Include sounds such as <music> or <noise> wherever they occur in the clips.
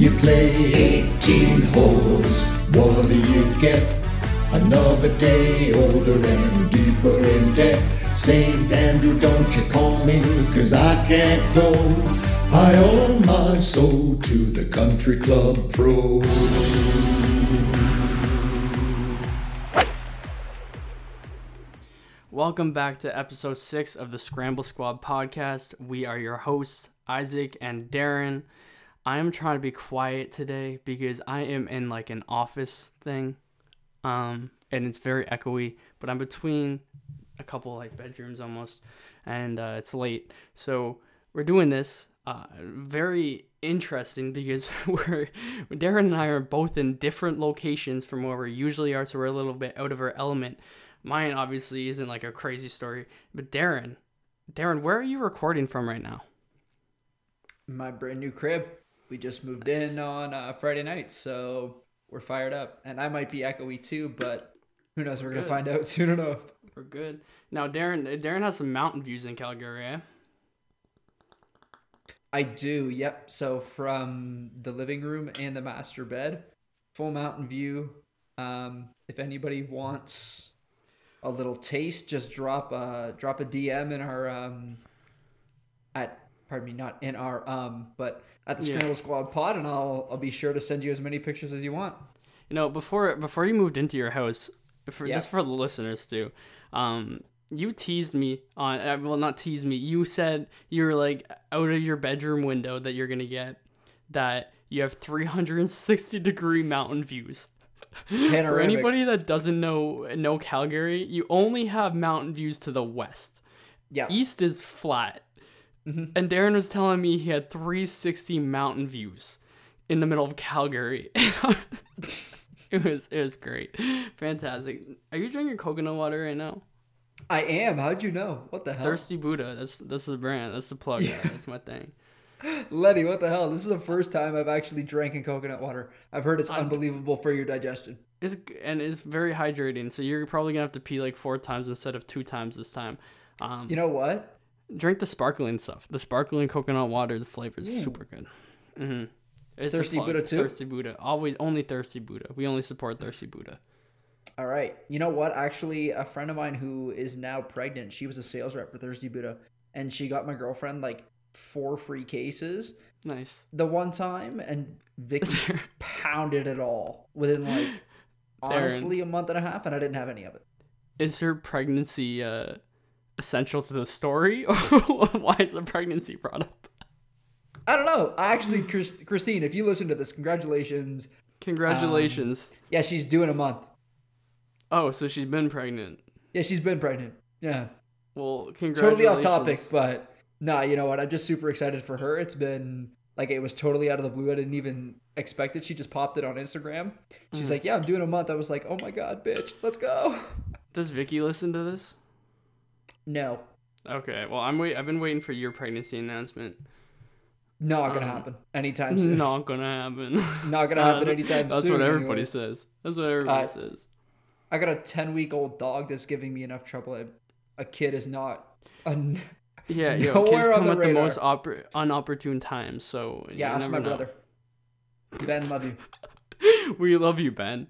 You play 18 holes. What do you get? Another day older and deeper in debt. St. Andrew, don't you call me, cause I can't go. I owe my soul to the country club pro. Welcome back to episode six of the Scramble Squad podcast. We are your hosts, Isaac and Darren. I am trying to be quiet today because I am in like an office thing, um, and it's very echoey. But I'm between a couple like bedrooms almost, and uh, it's late, so we're doing this. Uh, very interesting because <laughs> we're Darren and I are both in different locations from where we usually are, so we're a little bit out of our element. Mine obviously isn't like a crazy story, but Darren, Darren, where are you recording from right now? my brand new crib. We just moved in on uh, Friday night, so we're fired up. And I might be echoey too, but who knows? We're, gonna find out <laughs> soon enough. We're good. Now, Darren, Darren has some mountain views in Calgary. Eh? I do. Yep. So from the living room and the master bed, full mountain view. Um, if anybody wants a little taste, just drop a drop a DM in our um, at pardon me, not in our um, but at the Yeah. Scramble Squad pod, and I'll I'll be sure to send you as many pictures as you want. You know, before before you moved into your house, for Yeah. just for the listeners too, um, you teased me on. Uh, well, not teased me. You said you were like out of your bedroom window that you're gonna get that you have 360 degree mountain views. For anybody that doesn't know know Calgary, you only have mountain views to the west. Yeah. East is flat. And Darren was telling me he had 360 mountain views in the middle of Calgary. <laughs> it was it was great. Fantastic. Are you drinking coconut water right now? I am. How'd you know? What the hell? Thirsty Buddha. That's that's the brand. That's the plug. Yeah. That's my thing. <laughs> Letty, what the hell? This is the first time I've actually drank in coconut water. I've heard it's unbelievable for your digestion. It's and it's very hydrating. So you're probably gonna have to pee like four times instead of two times this time. Um, You know what? Drink the sparkling stuff. The sparkling coconut water. The flavor is super good. Mm-hmm. It's Thirsty. Buddha too? Thirsty Buddha. Always only Thirsty Buddha. We only support Thirsty Buddha. All right. You know what? Actually, a friend of mine who is now pregnant, she was a sales rep for Thirsty Buddha, and she got my girlfriend like four free cases Nice. the one time, and Vicky <laughs> pounded it all within like honestly a month and a half, and I didn't have any of it. Is her pregnancy uh, essential to the story, or <laughs> why is the pregnancy brought up? I don't know. I actually, Chris, Christine, if you listen to this, congratulations. Congratulations. Yeah, she's doing a month. oh, so she's been pregnant. Yeah, she's been pregnant. Yeah. Well, congratulations. totally off topic, but nah, you know what? I'm just super excited for her. It's been like it was totally out of the blue. I didn't even expect it. She just popped it on Instagram. She's Mm. like, "Yeah, I'm doing a month." I was like, "Oh my god, bitch, let's go." <laughs> Does Vicky listen to this? No, Okay. Well, I'm wait. I've been waiting for your pregnancy announcement. not gonna Um, happen anytime <laughs> soon. Not gonna happen. <laughs> Not gonna Uh, happen anytime That's soon. That's what everybody anyway. says. That's what everybody Uh, says. I got a 10 week old dog that's giving me enough trouble. A, a kid is not. A, <laughs> Yeah, yo, kids come the at the most oppor- unopportune times. So yeah, that's my know. brother. Ben, love you. we love you, Ben.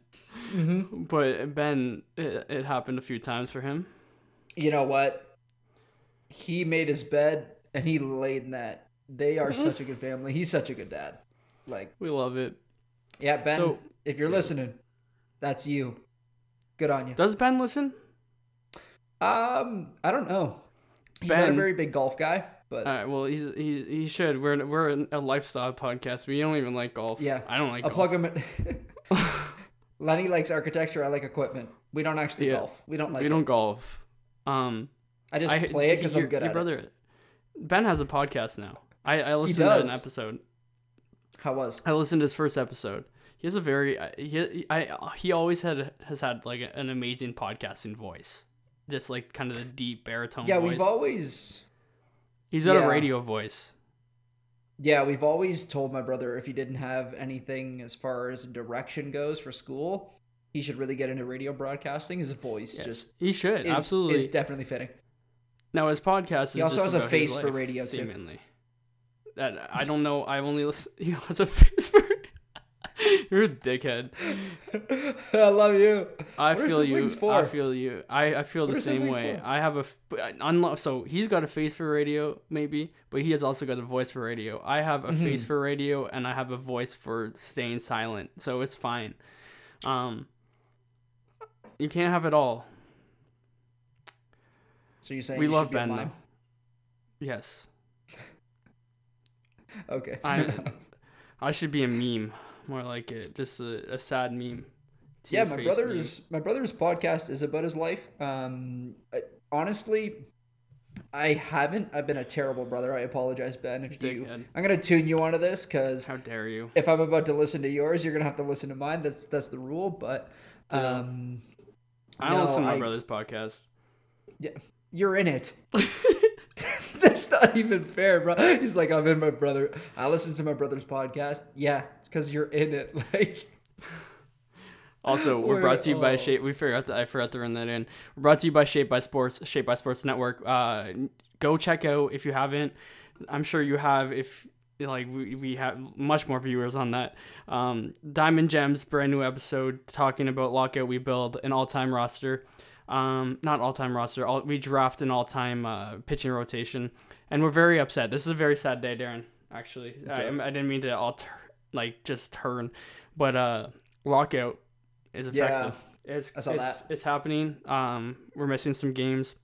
Mm-hmm. But Ben, it, it happened a few times for him. You know what? He made his bed and he laid in that. They are Mm-hmm. such a good family. He's such a good dad. Like, We love it. yeah, Ben, So- if you're listening, that's you. Good on you. Does Ben listen? Um, I don't know. He's not a very big golf guy, but All right. Well, he's he he should. We're we're a lifestyle podcast. We don't even like golf. Yeah. I don't like I'll golf. plug him in. <laughs> Lenny likes architecture. I like equipment. We don't actually Yeah. golf. We don't like we it. don't golf. Um, I just I play it because I'm good your at brother, it. Ben has a podcast now. I I listened to an episode. How was? I listened to his first episode. He has a very he I he always had has had like an amazing podcasting voice, just like kind of the deep baritone. Yeah, voice. we've always He's got yeah. a radio voice. yeah we've always told my brother if he didn't have anything as far as direction goes for school, he should really get into radio broadcasting. His voice Yes, just he should is, absolutely. is definitely fitting. now his podcast is He also has a face for life, radio, too. That I don't know. I've only listen. <laughs> He has a face for. <laughs> You're a dickhead. <laughs> I love you. I What feel you. for? I feel you. I, I feel the What are same way. for? I have a f- unlo- so he's got a face for radio maybe, but he has also got a voice for radio. I have a Mm-hmm. face for radio and I have a voice for staying silent, so it's fine. Um, you can't have it all. So you're saying we you love should be a Ben. Yes, <laughs> Okay. I <laughs> I should be a meme, more like it, just a, a sad meme. yeah, my brother's my brother's podcast is about his life. Um, I, honestly, I haven't. I've been a terrible brother. I apologize, Ben. If you, Dickhead. I'm gonna tune you onto this because. How dare you? if I'm about to listen to yours, you're gonna have to listen to mine. That's that's the rule. But um, I don't no, listen to my I- brother's podcast. yeah, you're in it. <laughs> <laughs> That's not even fair, bro. He's like, I'm in my brother. I listen to my brother's podcast. Yeah, it's because you're in it. <laughs> Like, Also, we're We're- brought to you by oh. Shape. We forgot to, I forgot to run that in. We're brought to you by Shape by Sports, Shape by Sports Network. Uh, go check out if you haven't. I'm sure you have. If like we, we have much more viewers on that. Um, Diamond Gems, brand new episode talking about lockout. We build an all time roster. Um, not all time roster. All, we draft an all time uh, pitching rotation, and we're very upset. This is a very sad day, Darren. Actually, I. I didn't mean to alter like just turn, but uh, lockout is effective Yeah, it's I saw it's, that. it's happening. Um, we're missing some games,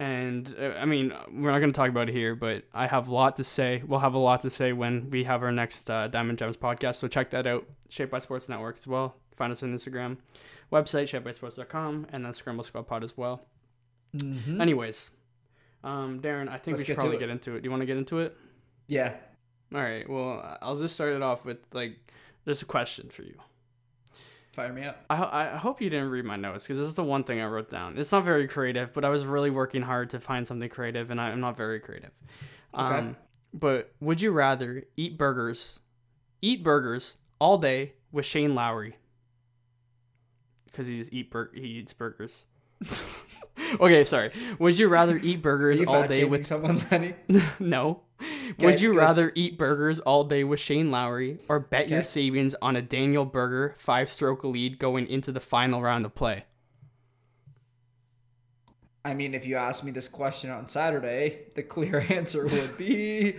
and uh, I mean we're not going to talk about it here, but I have a lot to say. We'll have a lot to say when we have our next uh, Diamond Gems podcast. So check that out. Shape by Sports Network as well. Find us on Instagram, website shapebysports.com, and then Scramble Squad Pod as well. mhm. Anyways, um, Darren, I think Let's we should get probably get into it. Do you want to get into it? yeah. All right. Well, I'll just start it off with like, there's a question for you. Fire me up. I, I hope you didn't read my notes because this is the one thing I wrote down. It's not very creative, but I was really working hard to find something creative, and I, I'm not very creative. Okay. Um, but would you rather eat burgers, eat burgers all day with Shane Lowry? Because he's eat bur- he eats burgers. <laughs> <laughs> okay, sorry. Would you rather eat burgers all day with someone, Lenny? <laughs> no. Would you good. rather eat burgers all day with Shane Lowry or bet your savings on a Daniel Berger five stroke lead going into the final round of play? I mean, if you asked me this question on Saturday, the clear <laughs> answer would be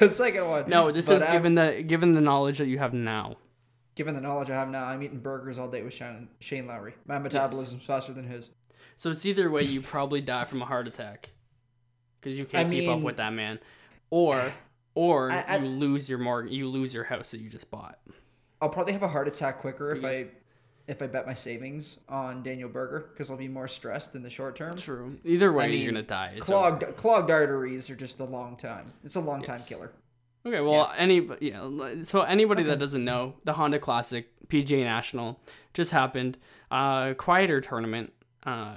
the second one. No, this But is af- given the given the knowledge that you have now. given the knowledge I have now. I'm eating burgers all day with Shane, Shane Lowry. My metabolism's faster than his. So it's either way you probably die from a heart attack because you can't I keep up with that man, or or I- I- you lose your mortgage, you lose your house that you just bought. I'll probably have a heart attack quicker if I if I bet my savings on Daniel Berger because I'll be more stressed in the short term. True. Either way, mean, you're gonna die. It's Clogged clogged arteries are just a long time. It's a long time killer. Okay, well, any yeah. So anybody that doesn't know, the Honda Classic PGA National just happened. Uh, quieter tournament. Uh,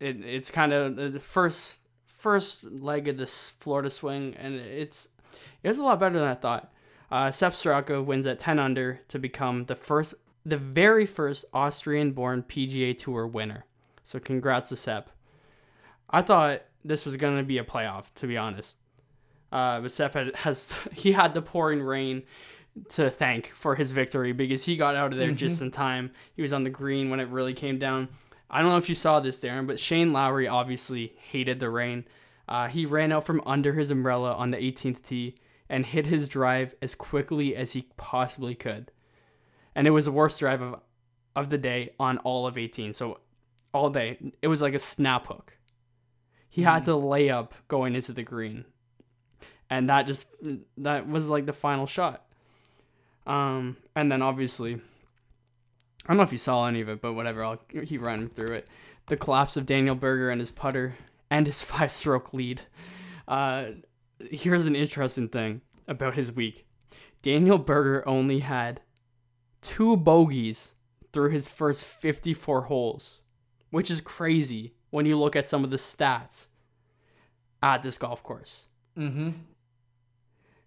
it, it's kind of the first first leg of this Florida swing, and it's it was a lot better than I thought. Uh, Sepp Straka wins at ten under to become the first, the very first Austrian-born PGA Tour winner. So congrats to Sepp. I thought this was gonna be a playoff, to be honest. Uh, but Sepp had, has <laughs> he had the pouring rain to thank for his victory because he got out of there just in time. He was on the green when it really came down. I don't know if you saw this, Darren, but Shane Lowry obviously hated the rain. Uh, he ran out from under his umbrella on the 18th tee and hit his drive as quickly as he possibly could. And it was the worst drive of, of the day on all of 18. So all day, it was like a snap hook. He had to lay up going into the green and that just that was like the final shot. Um, and then obviously, I don't know if you saw any of it, but whatever. I'll keep running through it. The collapse of Daniel Berger and his putter and his <laughs> five-stroke lead. Uh, here's an interesting thing about his week. Daniel Berger only had two bogeys through his first 54 holes, which is crazy when you look at some of the stats at this golf course. Mm-hmm.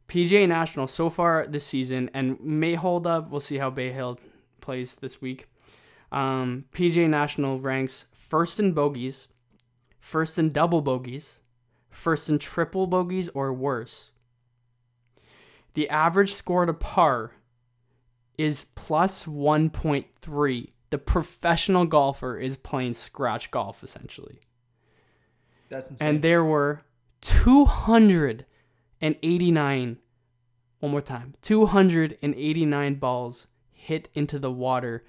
PGA National so far this season and may hold up. We'll see how Bay Hill plays this week. Um, PGA National ranks first in bogeys, first in double bogeys, first in triple bogeys or worse. The average score to par is plus 1.3. The professional golfer is playing scratch golf essentially. That's insane. And there were 289 one more time 289 balls hit into the water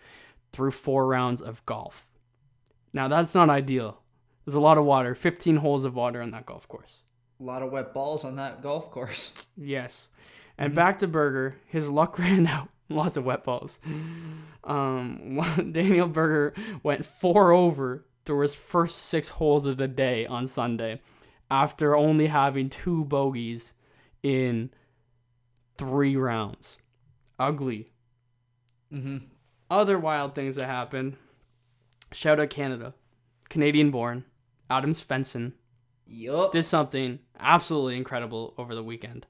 through four rounds of golf. Now that's not ideal. There's a lot of water 15 holes of water on that golf course. A lot of wet balls on that golf course. <laughs> yes. And back to berger his luck <laughs> ran out. Lots of wet balls. Um, <laughs> daniel berger went four over through his first six holes of the day on sunday after only having two bogeys in three rounds. Ugly. Mm-hmm. Other wild things that happened. Shout out Canada. Canadian born. Adam Svensson Yup. did something absolutely incredible over the weekend.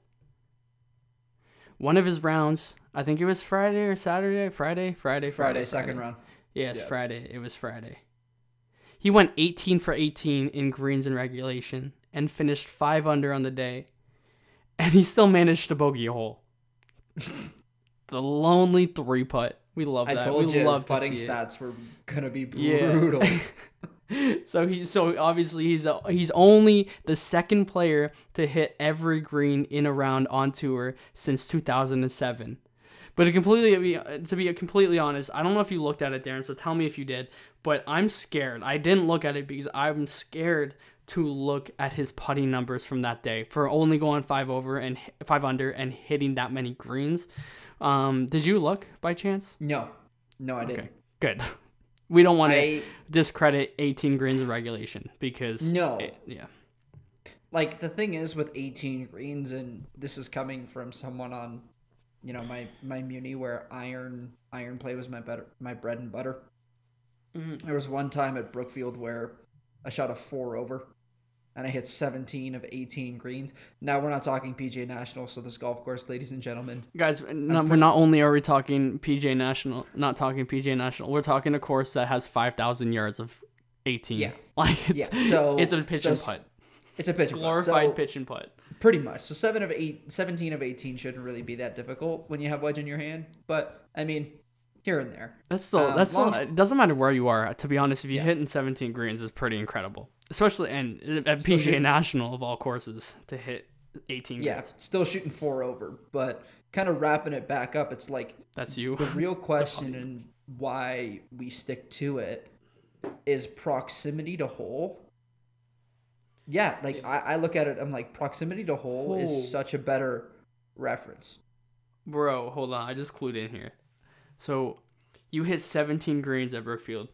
One of his rounds, I think it was Friday or Saturday, Friday, Friday, Friday, Friday, second Friday. round. Yes, Yeah. Friday. It was Friday. He went 18 for 18 in greens and regulation and finished 5 under on the day. And he still managed to bogey a hole. <laughs> the lonely three putt. We love that. I told we you love to putting it. stats were gonna be <laughs> Yeah. brutal. <laughs> so he so obviously he's a, he's only the second player to hit every green in a round on tour since 2007. But to completely be to be completely honest, I don't know if you looked at it, Darren. So tell me if you did. But I'm scared. I didn't look at it because I'm scared to look at his putting numbers from that day for only going five over and five under and hitting that many greens. Um, did you look by chance? no, no, I didn't. Okay, good. <laughs> We don't want to I discredit 18 greens in regulation because No. it- yeah like the thing is with 18 greens, and this is coming from someone on, you know, my my muni where iron iron play was my better my bread and butter. Mhm. There was one time at Brookfield where I shot a four over, and I hit 17 of 18 greens. Now we're not talking PJ National, so this golf course, ladies and gentlemen, guys not, we're not only are we talking pj national not talking pj national we're talking a course that has 5000 yards of 18 Yeah. <laughs> like it's Yeah, so- it's a pitch so and putt it's a pitch and putt. glorified So- pitch and putt Pretty much. So seven of eight, 17 of 18 shouldn't really be that difficult when you have wedge in your hand. But I mean, here and there. that's still Um, that's still, it doesn't matter where you are to be honest if you hit in 17 greens is pretty incredible especially and at pga shooting- national of all courses to hit 18 Yeah, still shooting four over, but kind of wrapping it back up. It's like that's you the real <laughs> question and why we stick to it is proximity to hole. Yeah, like I, I look at it, I'm like proximity to hole Hole. is such a better reference. Bro, hold on. I just clued in here. So you hit 17 greens at Brookfield.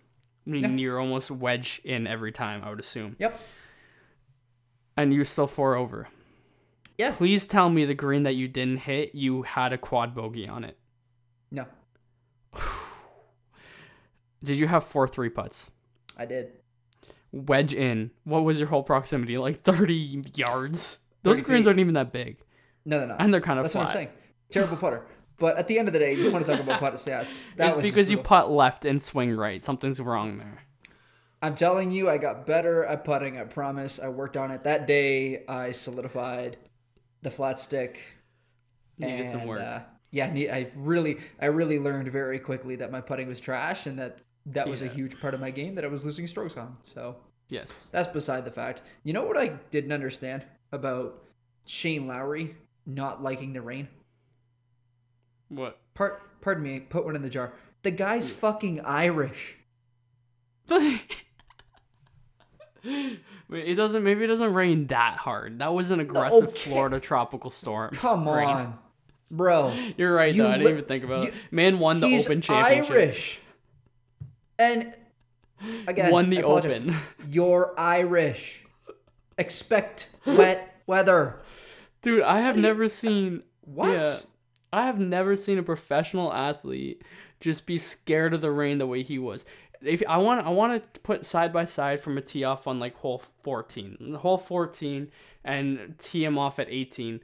I mean, you're almost wedge in every time, I would assume. Yep. And you're still four over. Yeah. Please tell me the green that you didn't hit, you had a quad bogey on it. No, <sighs> Did you have four three putts? I did. Wedge in. What was your whole proximity? Like 30 yards? Those 30 greens feet. aren't even that big. No, they're not. And they're kind of That's flat. what I'm saying. Terrible putter. But at the end of the day, you want to talk about putt <laughs> stats. That it's because you putt left and swing right. Something's wrong there. I'm telling you, I got better at putting. I promise. I worked on it that day. I solidified the flat stick. Needed some work. Uh, yeah, I really, I really learned very quickly that my putting was trash, and that that was a huge part of my game that I was losing strokes on. So Yes. that's beside the fact. You know what I didn't understand about Shane Lowry not liking the rain? What? Part, pardon me, put one in the jar. The guy's fucking Irish. <laughs> Wait, it doesn't. Maybe it doesn't rain that hard. That was an aggressive okay. Florida tropical storm. Come rain. on, bro. <laughs> You're right You though. I didn't even think about you- it. Man won the Open Championship. Irish. And again, won the. Open. <laughs> You're Irish. Expect wet weather. Dude, I have never seen. What? Yeah, I have never seen a professional athlete just be scared of the rain the way he was. If I want, I want to put side by side from a tee off on like hole fourteen, hole fourteen, and tee him off at eighteen.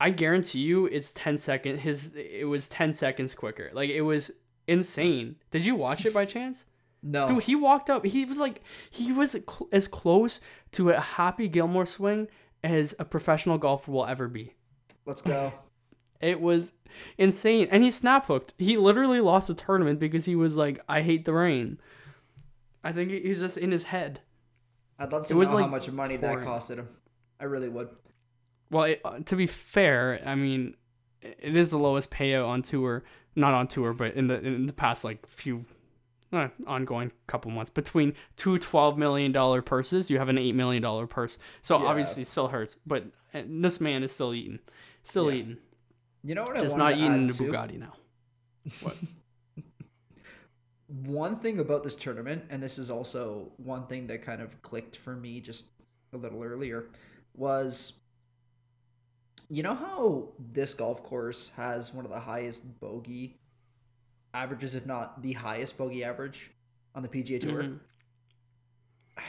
I guarantee you, it's 10 second. His it was ten seconds quicker. Like it was insane. Did you watch it by <laughs> chance? No. Dude, he walked up. He was like, he was cl- as close to a Happy Gilmore swing as a professional golfer will ever be. Let's go. It was insane. And he snap hooked. He literally lost a tournament because he was like, I hate the rain. I think he's just in his head. I'd love to It know how much money that costed him. I really would. Well, it, uh, to be fair, I mean, it is the lowest payout on tour, not on tour, but in the in the past like few uh, ongoing couple months between two twelve million dollar purses, you have an eight million dollar purse. So Yeah. obviously, it still hurts. But uh, this man is still eating, still Yeah. eating, You know what I just wanted not eating the? Bugatti now. <laughs> One thing about this tournament, and this is also one thing that kind of clicked for me just a little earlier, was you know how this golf course has one of the highest bogey averages, if not the highest bogey average on the PGA Tour? Mhm. <sighs>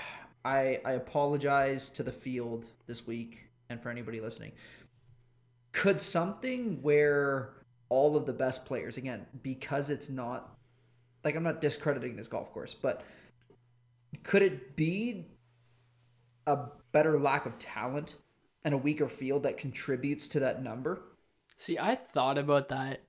I I apologize to the field this week and for anybody listening. Could something where all of the best players again because it's not like I'm not discrediting this golf course, but could it be a better lack of talent and a weaker field that contributes to that number? See, I thought about that,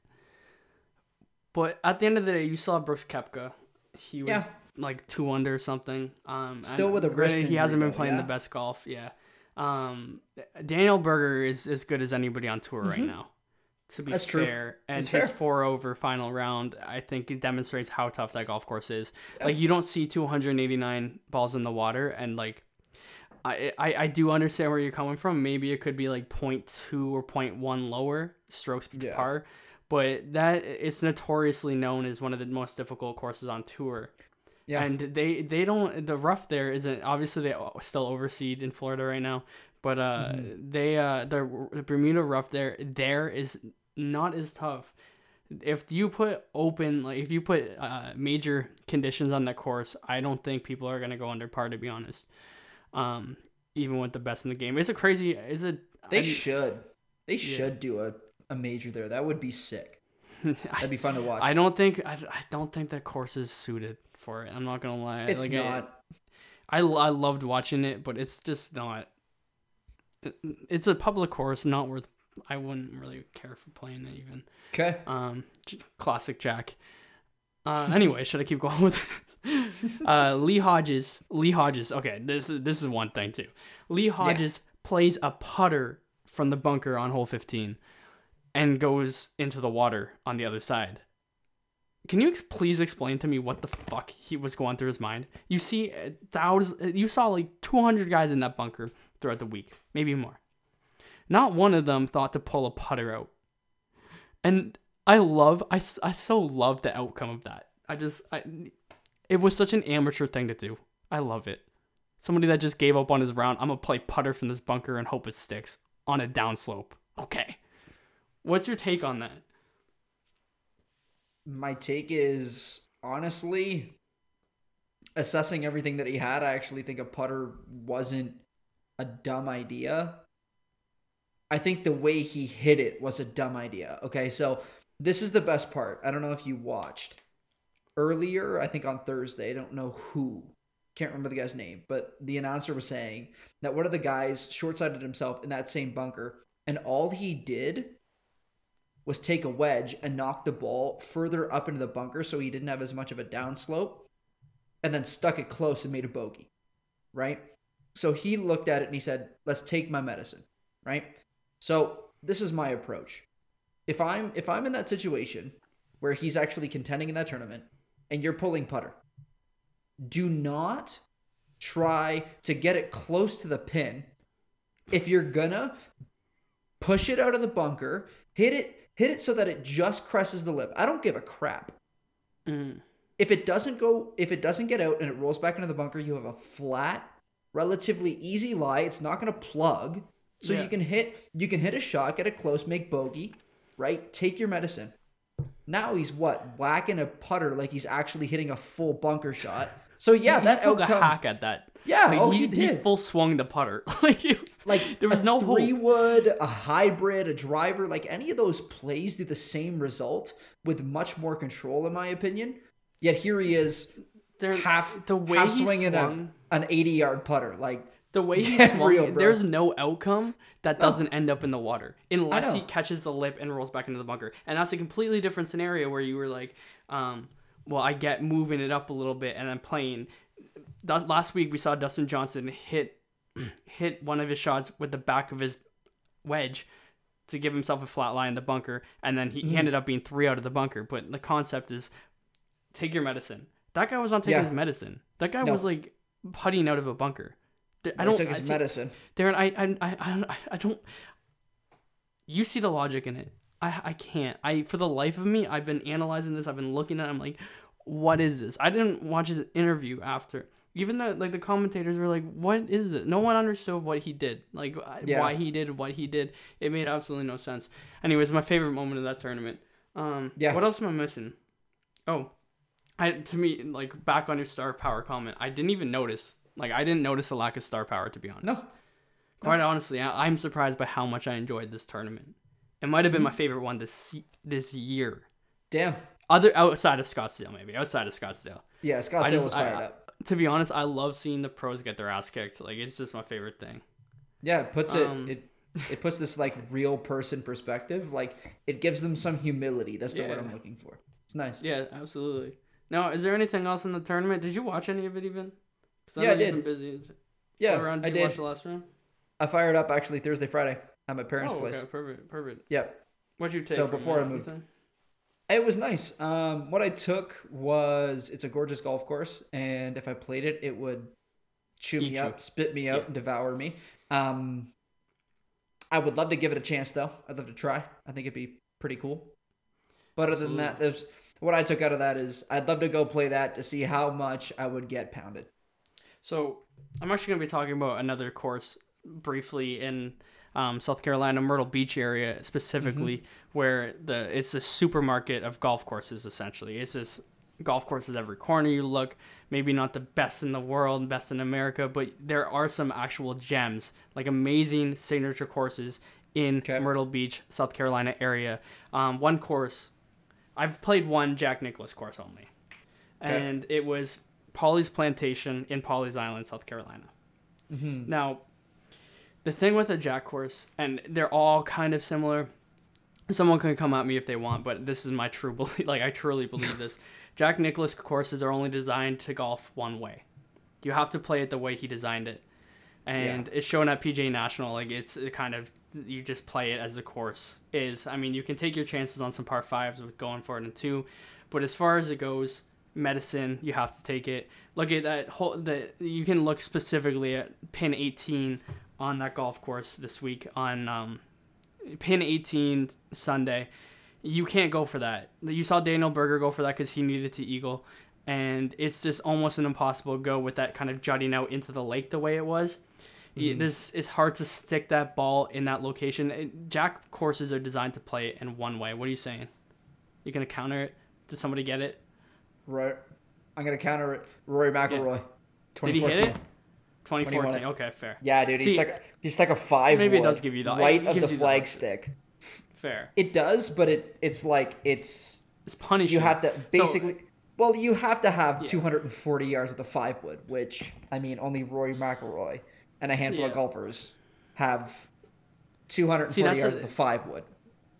but at the end of the day, you saw Brooks Koepka. He was Yeah. like two under or something. Um, Still with a granted, he hasn't been playing yeah? the best golf. Yeah. Um, Daniel Berger is as good as anybody on tour right now. To be Mm-hmm. That's true. fair, and That's his fair. four over final round, I think it demonstrates how tough that golf course is. Like you don't see 289 balls in the water, and like I, I I do understand where you're coming from. Maybe it could be like 0.2 or 0.1 lower strokes Yeah. par, but that it's notoriously known as one of the most difficult courses on tour. Yeah. And they they don't the rough there isn't obviously they still overseed in Florida right now, but uh Mm-hmm. they uh the, the Bermuda rough there there is not as tough. If you put open like if you put uh, major conditions on that course, I don't think people are gonna go under par to be honest. Um, even with the best in the game, is it crazy? Is it? They I- should. They should do a, a major there. That would be sick. <laughs> That'd be fun to watch. I don't think I, I don't think that course is suited for it. I'm not gonna lie. it's like, I- not. I, I loved watching it, but it's just not. it- It's a public course, not worth. I wouldn't really care for playing it even. Okay. Um, classic Jack. Uh, anyway, should I keep going with this? <laughs> Uh, Lee Hodges. Lee Hodges. Okay, this is this is one thing too. Lee Hodges plays a putter from the bunker on hole 15, and goes into the water on the other side. Can you please explain to me what the fuck he was going through his mind? You see, uh, thousands. You saw like 200 guys in that bunker throughout the week, maybe more. Not one of them thought to pull a putter out. And I love, I, I so love the outcome of that. I just, I, it was such an amateur thing to do. I love it. Somebody that just gave up on his round. I'm gonna play putter from this bunker and hope it sticks on a downslope. Okay. What's your take on that? My take is honestly assessing everything that he had. I actually think a putter wasn't a dumb idea. I think the way he hit it was a dumb idea. Okay, so this is the best part. I don't know if you watched earlier, I think on Thursday, I don't know who, can't remember the guy's name, but the announcer was saying that one of the guys short sighted himself in that same bunker, and all he did was take a wedge and knock the ball further up into the bunker so he didn't have as much of a downslope, and then stuck it close and made a bogey, right? So he looked at it and he said, "Let's take my medicine," right? So this is my approach. If I'm if I'm in that situation where he's actually contending in that tournament and you're pulling putter, do not try to get it close to the pin. If you're gonna push it out of the bunker, hit it, hit it so that it just cresses the lip. I don't give a crap. Mm. If it doesn't go, if it doesn't get out and it rolls back into the bunker, you have a flat, relatively easy lie. It's not gonna plug, so Yeah. you can hit, you can hit a shot, get it close, make bogey, right? Take your medicine. Now he's what whacking a putter like he's actually hitting a full bunker shot. So yeah, he that took outcome, a hack at that. Yeah, Like, oh, he, he did. full swung the putter. <laughs> like it was, like there was no hope. three wood, a hybrid, a driver, like any of those plays do the same result with much more control, in my opinion. Yet here he is, There- half the way half he swinging swung, a, an eighty yard putter. Like the way he <laughs> Yeah, swung, real, there's no outcome that doesn't end up in the water unless he catches the lip and rolls back into the bunker. And that's a completely different scenario where you were like, um, well, I get moving it up a little bit and then playing. Last week we saw Dustin Johnson hit <clears throat> hit one of his shots with the back of his wedge to give himself a flat lie in the bunker, and then he, he Mm-hmm. ended up being three out of the bunker. But the concept is take your medicine. That guy was not taking Yeah. his medicine. That guy No. was like putting out of a bunker. I don't. took I see- medicine. Darren, I, I, I, I don't. You see the logic in it. I, I can't. I, for the life of me, I've been analyzing this. I've been looking at. it. I'm like, what is this? I didn't watch his interview after. Even the like the commentators were like, what is it? No one understood what he did. Like Yeah. why he did what he did. It made absolutely no sense. Anyways, my favorite moment of that tournament. Um, Yeah. What else am I missing? Oh, I to me like back on your star power comment. I didn't even notice. Like I didn't notice a lack of star power to be honest. No. Quite honestly, I, I'm surprised by how much I enjoyed this tournament. It might have been my favorite one this this year. Damn. Other outside of Scottsdale, maybe outside of Scottsdale. Yeah, Scottsdale I just was fired I- up. to be honest, I love seeing the pros get their ass kicked. Like it's just my favorite thing. Yeah, it puts it Um, it it puts this like real person perspective. Like it gives them some humility. That's the word I'm looking for. It's nice. Yeah, absolutely. Now, is there anything else in the tournament? Did you watch any of it even? 'Cause Yeah, I did. Busy. Yeah, what round I did you did. watch the last round? I fired up actually Thursday, Friday at my parents' oh, place. okay, perfect, perfect. Yep. What'd you take? So before? I moved. Anything? It was nice. Um, what I took was it's a gorgeous golf course, and if I played it, it would chew Eat me you. up, spit me out, Yeah. and devour me. Um, I would love to give it a chance, though. I'd love to try. I think it'd be pretty cool. But other than that, there's what I took out of that is I'd love to go play that to see how much I would get pounded. So I'm actually going to be talking about another course briefly in um, South Carolina, Myrtle Beach area specifically, where the it's a supermarket of golf courses. Essentially, it's just golf courses every corner you look. Maybe not the best in the world, best in America, but there are some actual gems, like amazing signature courses in Okay. Myrtle Beach, South Carolina area. Um, one course, I've played one Jack Nicklaus course only, Okay. and it was Pawleys Plantation in Pawleys Island, South Carolina. Now, the thing with a Jack course, and they're all kind of similar. Someone can come at me if they want, but this is my true <laughs> belief. Like I truly believe this. Jack Nicklaus courses are only designed to golf one way. You have to play it the way he designed it, and it's shown at PJ National. Like it's it kind of you just play it as the course is. I mean, you can take your chances on some par fives with going for it in two, but as far as it goes, medicine you have to take it. Look at that whole the you can look specifically at pin 18 on that golf course this week on um, pin 18 Sunday. You can't go for that. You saw Daniel Berger go for that because he needed to eagle, and it's just almost an impossible go with that kind of jutting out into the lake the way it was. Y- There's, it's hard to stick that ball in that location. It- Jack courses are designed to play it in one way. What are you saying? You're gonna counter it? Did somebody get it? Right. I'm gonna counter it. Rory McIlroy. Did he hit 2014. it? 2014. 21. Okay, fair. Yeah, dude. See, he's like he's like a five. maybe it does give you the- right of the you the- stick. Fair. It does, but it it's like it's It's punishing. you have to So- basically. well, you have to have 240 yards of the five wood, which I mean, only Rory McIlroy and a handful Yeah. of golfers have 240 See, yards a- of the five wood.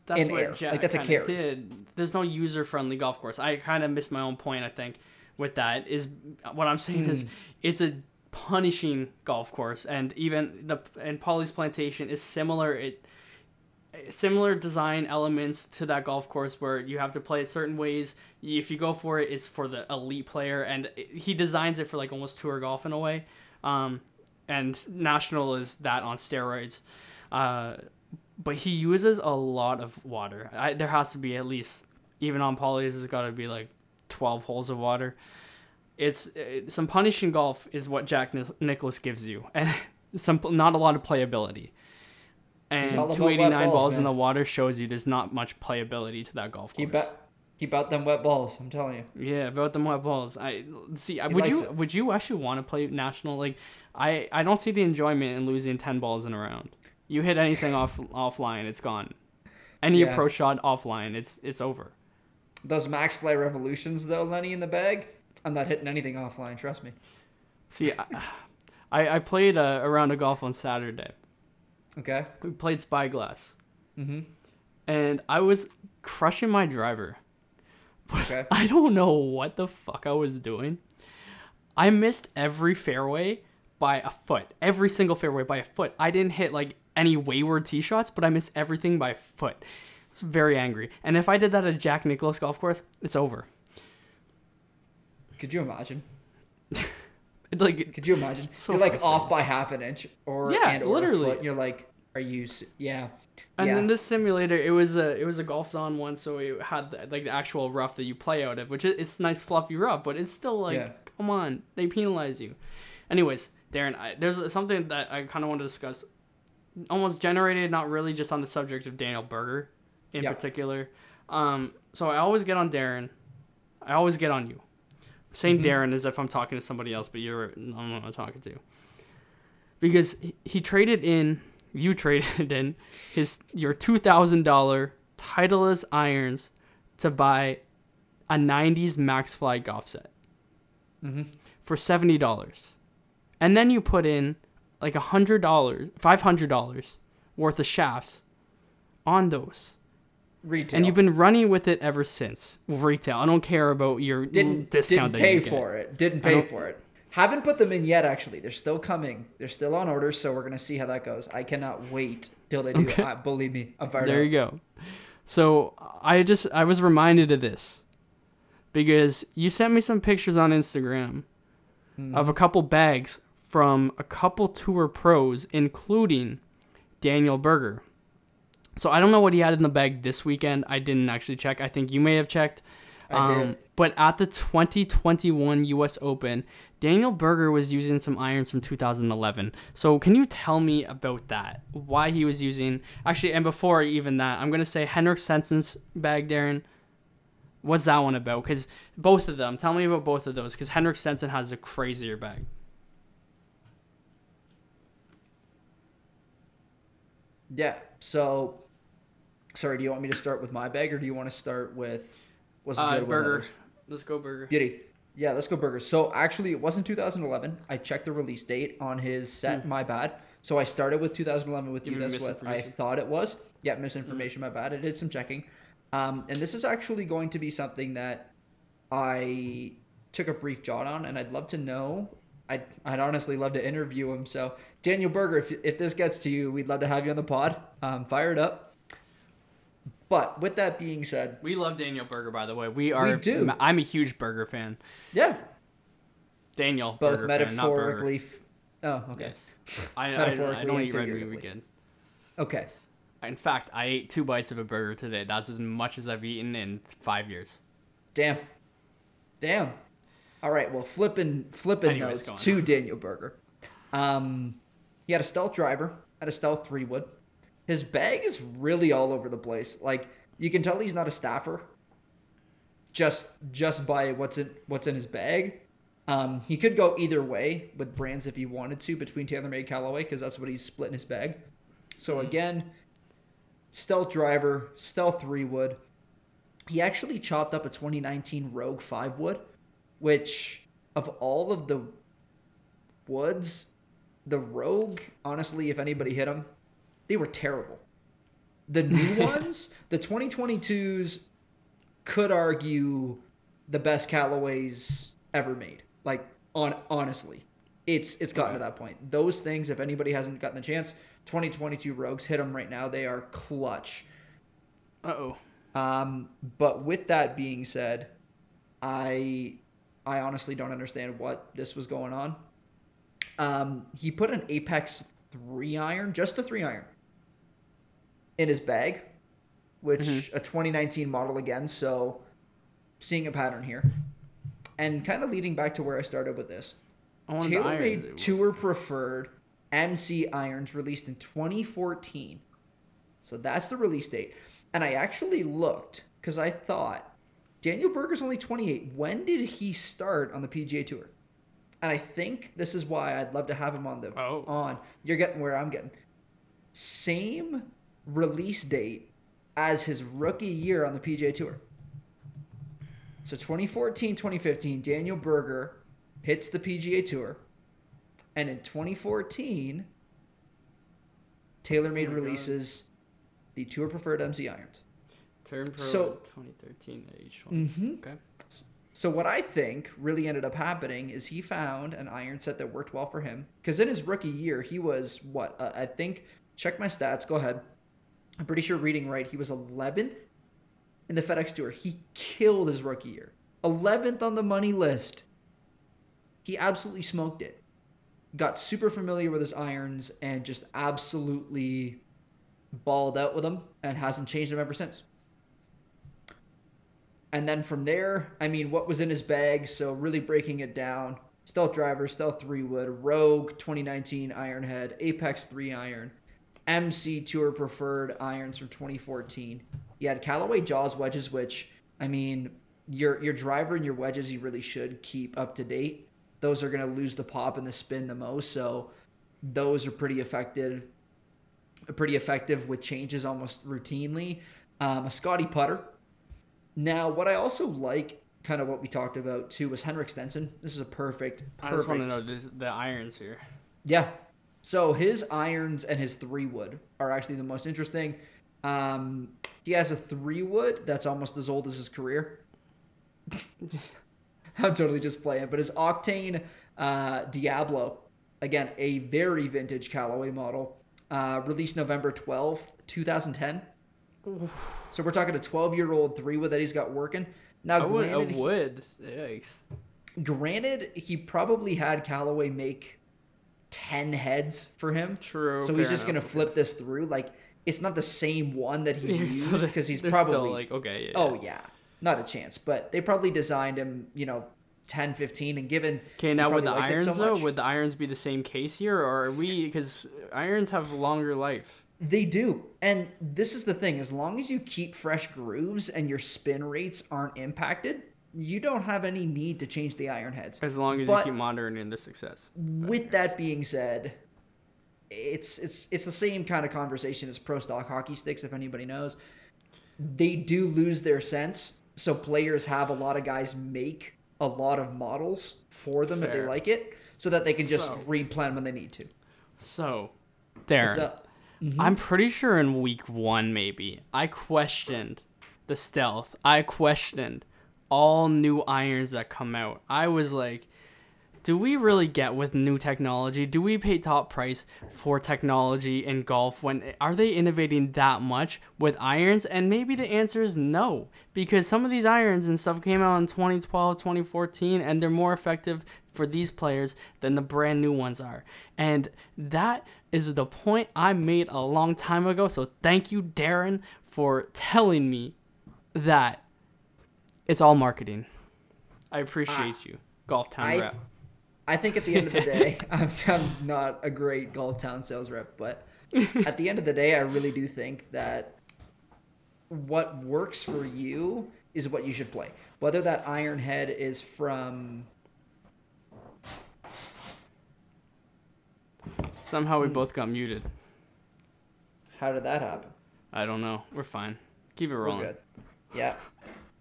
that's in what air. Jack Like, that's a carry. did. There's no user friendly golf course. I kind of missed my own point. I think with that is what I'm saying is Hmm. it's a punishing golf course, and even the and Pawleys Plantation is similar. It similar design elements to that golf course where you have to play it certain ways. If you go for it, it's for the elite player, and he designs it for like almost tour golf in a way. Um, and national is that on steroids. Uh, but he uses a lot of water. I, there has to be at least even on Pawleys, there's got to be like twelve holes of water. It's it, some punishing golf is what Jack Nic- Nicklaus gives you, <laughs> and some not a lot of playability. And 289 balls, balls, in the water shows you there's not much playability to that golf course. Keep out, keep out them wet balls. I'm telling you. Yeah, about them wet balls. I see. He would you it. would you actually want to play national? Like, I I don't see the enjoyment in losing ten balls in a round. You hit anything <laughs> off offline, it's gone. Any Yeah. approach shot offline, it's it's over. Those Maxfli revolutions though, Lenny in the bag. I'm not hitting anything offline. Trust me. See, I, I, played a, a round of golf on Saturday. Okay. We played Spyglass. Mm-hmm. And I was crushing my driver. Okay. <laughs> I don't know what the fuck I was doing. I missed every fairway by a foot. Every single fairway by a foot. I didn't hit like any wayward tee shots, but I missed everything by a foot. I was very angry. And if I did that at a Jack Nicklaus golf course, it's over. Could you imagine? <laughs> Like Could you imagine? So You're like off by half an inch or Yeah, and or literally. You're like, are you? Yeah. And yeah. then this simulator, it was a it was a GOLFZON one, so it had the, like the actual rough that you play out of, which is it's nice fluffy rough, but it's still like, Yeah. come on, they penalize you. Anyways, Darren, I, there's something that I kind of want to discuss, almost generated, not really, just on the subject of Daniel Berger, in Yeah. particular. Um, so I always get on Darren, I always get on you. Saying Mm-hmm. Darren as if I'm talking to somebody else, but you're I'm not talking to. Because he, he traded in, you <laughs> traded in his your two thousand dollar Titleist irons to buy a '90s Maxfli golf set Mm-hmm. for seventy dollars, and then you put in like a hundred dollars, five hundred dollars worth of shafts on those, Retail. and you've been running with it ever since. Retail. I don't care about your didn't discount didn't pay for it. Didn't pay for it. Haven't put them in yet. Actually, they're still coming. They're still on order, so we're gonna see how that goes. I cannot wait till they do. Okay. Uh, believe me, I'm fired There up. you go. So I just I was reminded of this because you sent me some pictures on Instagram of a couple bags from a couple tour pros, including Daniel Berger. So I don't know what he had in the bag this weekend. I didn't actually check. I think you may have checked. I did. Um, but at the 2021 U.S. Open, Daniel Berger was using some irons from 2011. So can you tell me about that? Why he was using actually, and before even that, I'm gonna say Henrik Stenson's bag, Darren. What's that one about? Because both of them. Tell me about both of those. Because Henrik Stenson has a crazier bag. Yeah. So, sorry. Do you want me to start with my bag, or do you want to start with what's the Uh, good one? Berger. Let's go, burger. Beauty. Yeah, let's go burger. So actually, it wasn't 2011. I checked the release date on his set. My bad. So I started with 2011 with you. That's what I thought it was. Yeah, misinformation. My bad. I did some checking. Um, and this is actually going to be something that I took a brief jot on, and I'd love to know. I'd, I'd honestly love to interview him. So Daniel Berger, if, if this gets to you, we'd love to have you on the pod. Um, fire it up. But with that being said, We love Daniel Berger, by the way. We are. We do. I'm a huge Berger fan. yeah, Daniel both Berger fan, metaphorically. f- oh, okay. Yes. I, I, I don't eat red meat weekend. Okay. In fact, I ate two bites of a burger today. That's as much as I've eaten in five years. Damn. Damn. All right. Well, flipping flipping Anyways, notes to Daniel Berger. Um, he had a stealth driver, had a stealth three wood. His bag is really all over the place. Like you can tell he's not a staffer. Just just by what's in what's in his bag. Um, he could go either way with brands if he wanted to between TaylorMade Callaway because that's what he's splitting his bag. So again, stealth driver, stealth three wood. He actually chopped up a 2019 Rogue 5 wood, which of all of the woods, the Rogue, honestly, if anybody hit them, they were terrible. The new <laughs> ones, the 2022s, could argue the best Callaways ever made. Like on honestly, it's it's gotten to that point. Those things, if anybody hasn't gotten the chance, 2022 Rogues hit them right now. They are clutch. Uh oh. Um, but with that being said, I I honestly don't understand what this was going on. Um, he put an Apex three iron, just the three iron, in his bag, which a 2019 model again. So seeing a pattern here, and kind of leading back to where I started with this. TaylorMade Tour Preferred MC irons released in 2014. So that's the release date. And I actually looked because I thought Daniel Berger's only 28. When did he start on the PGA Tour? And I think this is why I'd love to have him on the Oh. on. You're getting where I'm getting. Same release date as his rookie year on the PGA Tour. So 2014, 2015, Daniel Berger hits the PGA Tour. And in 2014, TaylorMade Oh my God. releases the Tour Preferred MC irons. Turn pro So- 2013 at age 20. Mm-hmm. Okay. So what I think really ended up happening is he found an iron set that worked well for him. Because in his rookie year, he was what uh, I think. Check my stats. Go ahead. I'm pretty sure reading right. He was 11th in the FedEx Tour. He killed his rookie year. 11th on the money list. He absolutely smoked it. Got super familiar with his irons and just absolutely balled out with them and hasn't changed them ever since. And then from there, I mean, what was in his bag? So really breaking it down: Stealth Driver, Stealth Three Wood, Rogue 2019 Ironhead, Apex Three Iron, MC Tour Preferred irons from 2014. You had Callaway Jaws wedges, which I mean, your your driver and your wedges you really should keep up to date. Those are gonna lose the pop and the spin the most, so those are pretty effective. Pretty effective with changes almost routinely. Um, a Scotty putter, now, what I also like, kind of what we talked about too, was Henrik Stenson. This is a perfect, perfect. I just want to know this, the irons here. Yeah. So his irons and his three wood are actually the most interesting. Um, he has a three wood that's almost as old as his career. <laughs> I'm totally just playing, but his Octane uh, Diablo, again, a very vintage Callaway model, uh, released November 12th, 2010. So we're talking a 12 year old three wood that he's got working. Now, I would. I granted, he- Yikes. granted, he probably had Callaway make 10 heads for him. True. So he's just going to flip this through. Like, it's not the same one that he's <laughs> okay. used So because he's probably. like okay. Yeah, oh, yeah. Not a chance. But they probably designed him, you know, 10, 15, and given. Okay, now would probably the irons so though? Would the irons be the same case here, or are we? Because irons have longer life. They do. And this is the thing as long as you keep fresh grooves and your spin rates aren't impacted, you don't have any need to change the iron heads. As long as But- you keep monitoring the success. With that being said, it's it's it's the same kind of conversation as pro stock hockey sticks. If anybody knows, they do lose their sense. So players have a lot of guys make a lot of models for them if they like it, so that they can just So- replan when they need to. So, Darren, up? Mm-hmm. I'm pretty sure in week one, maybe, I questioned the stealth. I questioned all new irons that come out. I was like, do we really get with new technology? Do we pay top price for technology in golf when are they innovating that much with irons? And maybe the answer is no, because some of these irons and stuff came out in 2012, 2014 and they're more effective for these players than the brand new ones are. And that is the point I made a long time ago. So thank you Darren for telling me that it's all marketing. I appreciate ah. you. Golf Town I- rep. I think at the end of the day, <laughs> I'm, I'm not a great Golf Town sales rep, but at the end of the day, I really do think that what works for you is what you should play. Whether that Iron Head is from Somehow we hmm. both got muted. how did that happen? I don't know. We're fine. Keep it rolling. good. Yeah.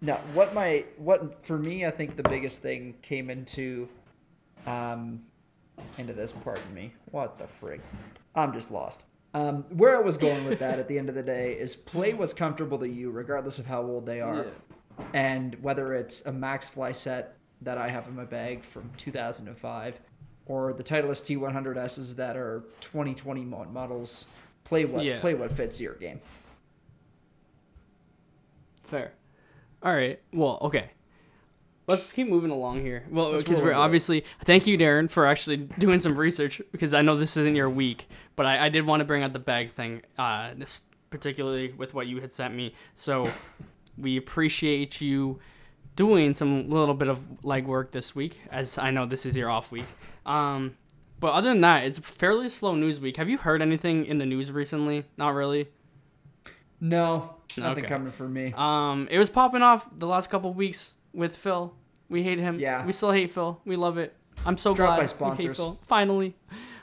No, what my what for me, I think the biggest thing came into um into this. Pardon me. What the frig? I'm just lost. Um, where I was going with that at the end of the day is play what's comfortable to you, regardless of how old they are, and whether it's a Maxfli set that I have in my bag from 2005, or the Titleist T100Ss that are 2020 models. Play what Yeah. play what fits your game. Fair. All right. Well, okay. Let's keep moving along here. Well, because we're obviously thank you, Darren, for actually <laughs> doing some research because I know this isn't your week, but I, I did want to bring out the bag thing. Uh, this particularly with what you had sent me. So <laughs> we appreciate you doing some little bit of legwork this week, as I know this is your off week. Um, but other than that, it's a fairly slow news week. Have you heard anything in the news recently? Not really. No, nothing Okay. coming for me. Um, it was popping off the last couple weeks with Phil. We hate him. Yeah. We still hate Phil. We love it. I'm so Drop by glad we hate sponsors. Phil. Finally.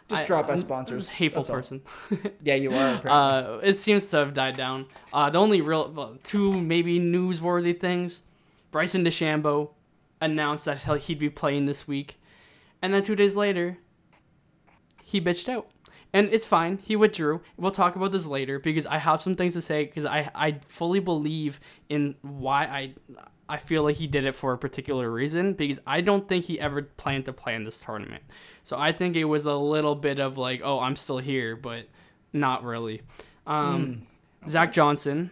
Just drop by I'm- sponsors. I'm a hateful That's person. <laughs> Yeah, you are. apparently. uh, it seems to have died down. Uh, the only real well, two maybe newsworthy things: Bryson DeChambeau announced that he'd be playing this week, and then two days later, he bitched out. And it's fine. He withdrew. We'll talk about this later because I have some things to say because I, I fully believe in why I I feel like he did it for a particular reason because I don't think he ever planned to play in this tournament. So I think it was a little bit of like, oh, I'm still here, but not really. Um, Zach Johnson,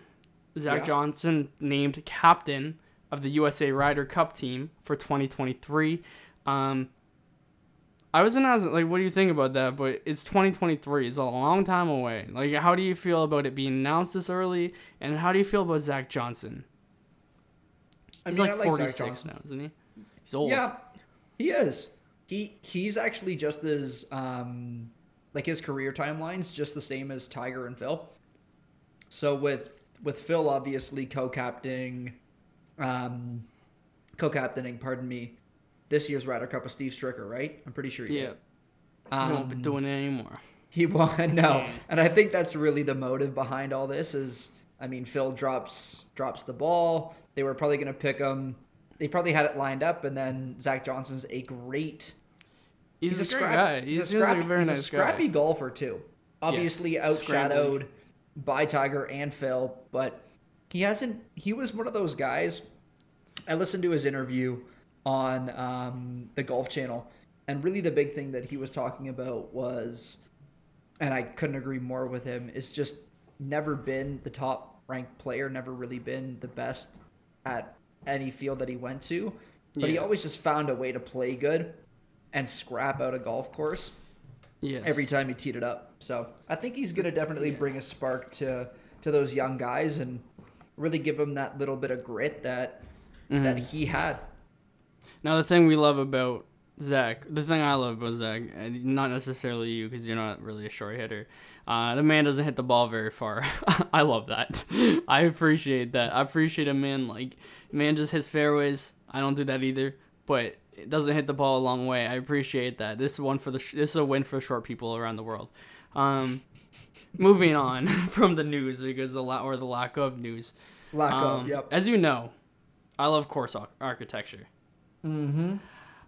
Zach Yeah. Johnson named captain of the USA Ryder Cup team for 2023. Um, I was gonna ask, like, what do you think about that? But it's 2023. It's a long time away. Like, how do you feel about it being announced this early? And how do you feel about Zach Johnson? I He's mean, like I Zach 46 Johnson. now, isn't he? He's old. Yeah, he is. He he's actually just as um like his career timeline's just the same as Tiger and Phil. So with with Phil obviously co-captaining um co-captaining, pardon me, this year's Ryder Cup with Steve Stricker, right? I'm pretty sure he Yeah. did. He won't be Um, doing it anymore. <laughs> He won, <laughs> no, Yeah. and I think that's really the motive behind all this. Is I mean, Phil drops drops the ball. They were probably going to pick him. They probably had it lined up, and then Zach Johnson's a great. He's, a, great scrap- guy. He he's seems like a scrappy- very he's nice a scrappy guy. golfer too. Obviously Yes, outshadowed by Tiger and Phil, but he hasn't. He was one of those guys. I listened to his interview on um, the Golf Channel, and really the big thing that he was talking about was, and I couldn't agree more with him, is just never been the top ranked player, never really been the best at any field that he went to, but he always just found a way to play good and scrap out a golf course Yes. every time he teed it up. So I think he's going to definitely bring a spark to to those young guys and really give them that little bit of grit that that Mm-hmm. he had. Now the thing we love about Zach, the thing I love about Zach, and not necessarily you because you're not really a short hitter. Uh, the man doesn't hit the ball very far. <laughs> I love that. <laughs> I appreciate that. I appreciate a man like man just hits fairways. I don't do that either, but it doesn't hit the ball a long way. I appreciate that. This is one for the. Sh- this is a win for short people around the world. Um, moving on <laughs> from the news because the la- or the lack of news. Lack Um, of, yep. As you know, I love course ar- architecture. Mm-hmm.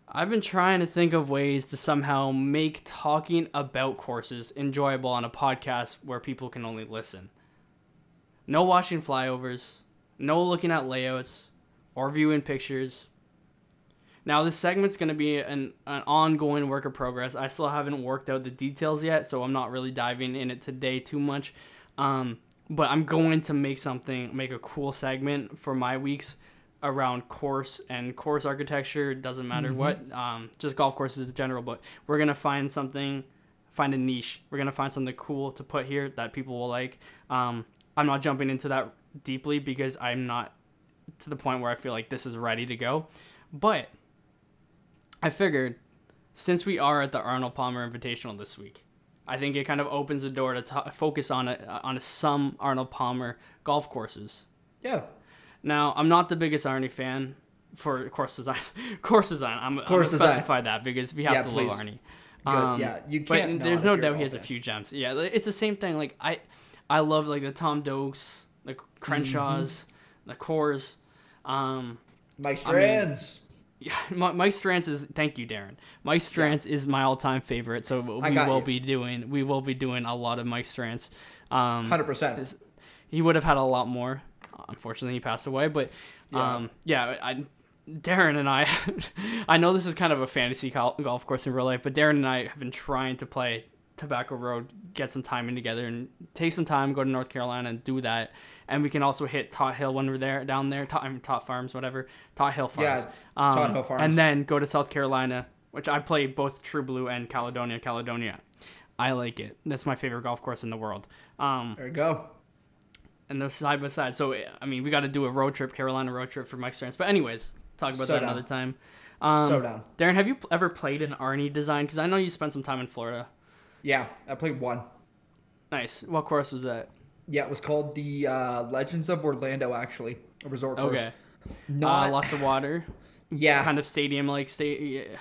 I've been trying to think of ways to somehow make talking about courses enjoyable on a podcast where people can only listen. No watching flyovers, no looking at layouts or viewing pictures. Now, this segment's going to be an, an ongoing work of progress. I still haven't worked out the details yet, so I'm not really diving in it today too much. Um, but I'm going to make something, make a cool segment for my weeks around course and course architecture. Doesn't matter what, um, just golf courses in general. But we're gonna find something, find a niche. We're gonna find something cool to put here that people will like. Um, I'm not jumping into that deeply because I'm not to the point where I feel like this is ready to go. But I figured since we are at the Arnold Palmer Invitational this week, I think it kind of opens the door to ta focus on a, on some Arnold Palmer golf courses. Yeah. Now, I'm not the biggest Arnie fan for course design. <laughs> course design. I'm, I'm gonna specify that because we have Yeah, to please. love Arnie. Good. Yeah, you can't But there's no if you're a doubt he has a few gems. Yeah, it's the same thing. Like I, I love like the Tom Doaks, the Crenshaws, Mm-hmm. the Coores. Um, Mike I mean- Strantz. <laughs> yeah, Mike Strantz is. Thank you, Darren. Mike Strantz is my all-time favorite. So we will you. be doing. We will be doing a lot of Mike Strantz. Um, Hundred percent. he would have had a lot more. Unfortunately, he passed away. But Yeah. um, yeah, I, Darren and I, <laughs> I know this is kind of a fantasy golf course in real life, but Darren and I have been trying to play Tobacco Road, get some time in together, and take some time, go to North Carolina and do that. And we can also hit Tot Hill when we're there down there. Tot, I mean, Tot Farms, whatever. Tot Hill Yeah, Farms. Um, Tot Hill Farms. And then go to South Carolina, which I play both True Blue and Caledonia. Caledonia. I like it. That's my favorite golf course in the world. Um, There you go. And they're side by side. So I mean, we got to do a road trip, Carolina road trip for Mike Strantz. But anyways, talk about So that down. another time. Um, So down. Darren, have you ever played an Arnie design? Because I know you spent some time in Florida. Yeah, I played one. Nice. What course was that? Yeah, it was called the uh, Legends of Orlando. Actually, a resort course. Okay. Not uh, lots of water, yeah. kind of stadium like state. Yeah.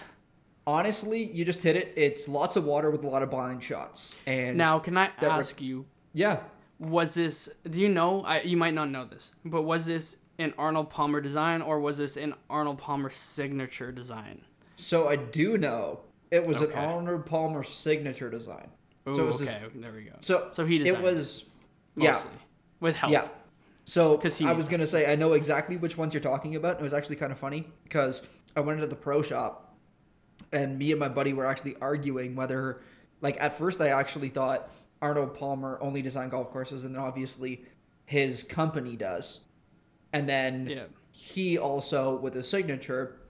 Honestly, you just hit it. It's lots of water with a lot of blind shots. And Now, can I ask you? yeah, Was this? Do you know? I, you might not know this, but was this an Arnold Palmer design or was this an Arnold Palmer signature design? So I do know It was Okay. an Arnold Palmer signature design. Ooh, so it was okay, this- there we go. So So he designed it, was yeah With help. yeah. so because I was gonna say I know exactly which ones you're talking about. It was actually kind of funny because I went into the pro shop, and me and my buddy were actually arguing whether, like, at first I actually thought Arnold Palmer only designed golf courses, and then obviously his company does, and then Yeah. he also with his signature.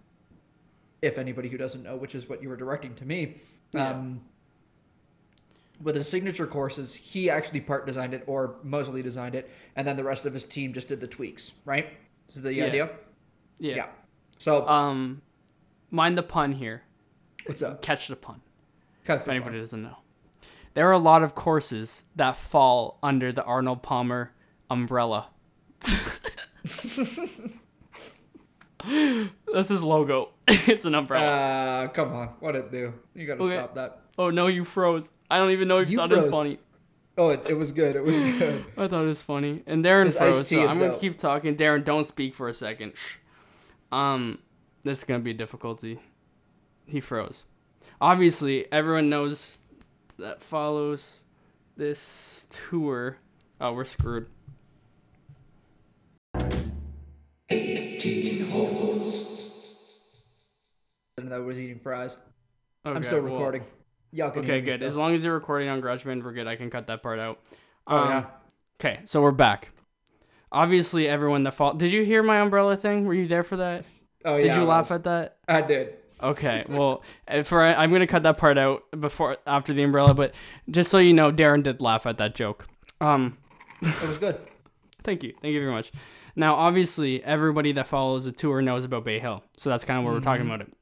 If anybody who doesn't know, which is what you were directing to me, Yeah. um, with his signature courses, he actually part designed it or mostly designed it, and then the rest of his team just did the tweaks. Right? Is the Yeah. idea? Yeah. yeah. So Um, mind the pun here. what's up? Catch the pun. If the anybody line. doesn't know, there are a lot of courses that fall under the Arnold Palmer umbrella. <laughs> That's his logo. <laughs> it's an umbrella. Uh, come on, what it do? You gotta Okay. stop that. oh no, you froze. I don't even know if you You thought it was funny. Oh, it, it was good. It was <laughs> good. I thought it was funny. And Darren His froze, so I'm gonna keep talking. Darren, don't speak for a second. Shh. Um, this is gonna be a difficulty. He froze. Obviously, everyone knows that follows this tour. Oh, we're screwed. 18 holes. and I was eating fries. Okay, I'm still well- recording. Y'all can Okay, good. still. As long as you're recording on GarageBand, we're good. I can cut that part out. Oh, Um, yeah. Okay, so we're back. Obviously, everyone that fall. Did you hear my umbrella thing? Were you there for that? Oh Did yeah. you I laugh was. at that? I did. Okay, well, uh, for I'm gonna cut that part out before after the umbrella, but just so you know, Darren did laugh at that joke. Um, It was good. <laughs> thank you, thank you very much. Now, obviously, everybody that follows the tour knows about Bay Hill, so that's kind of where we're talking about it.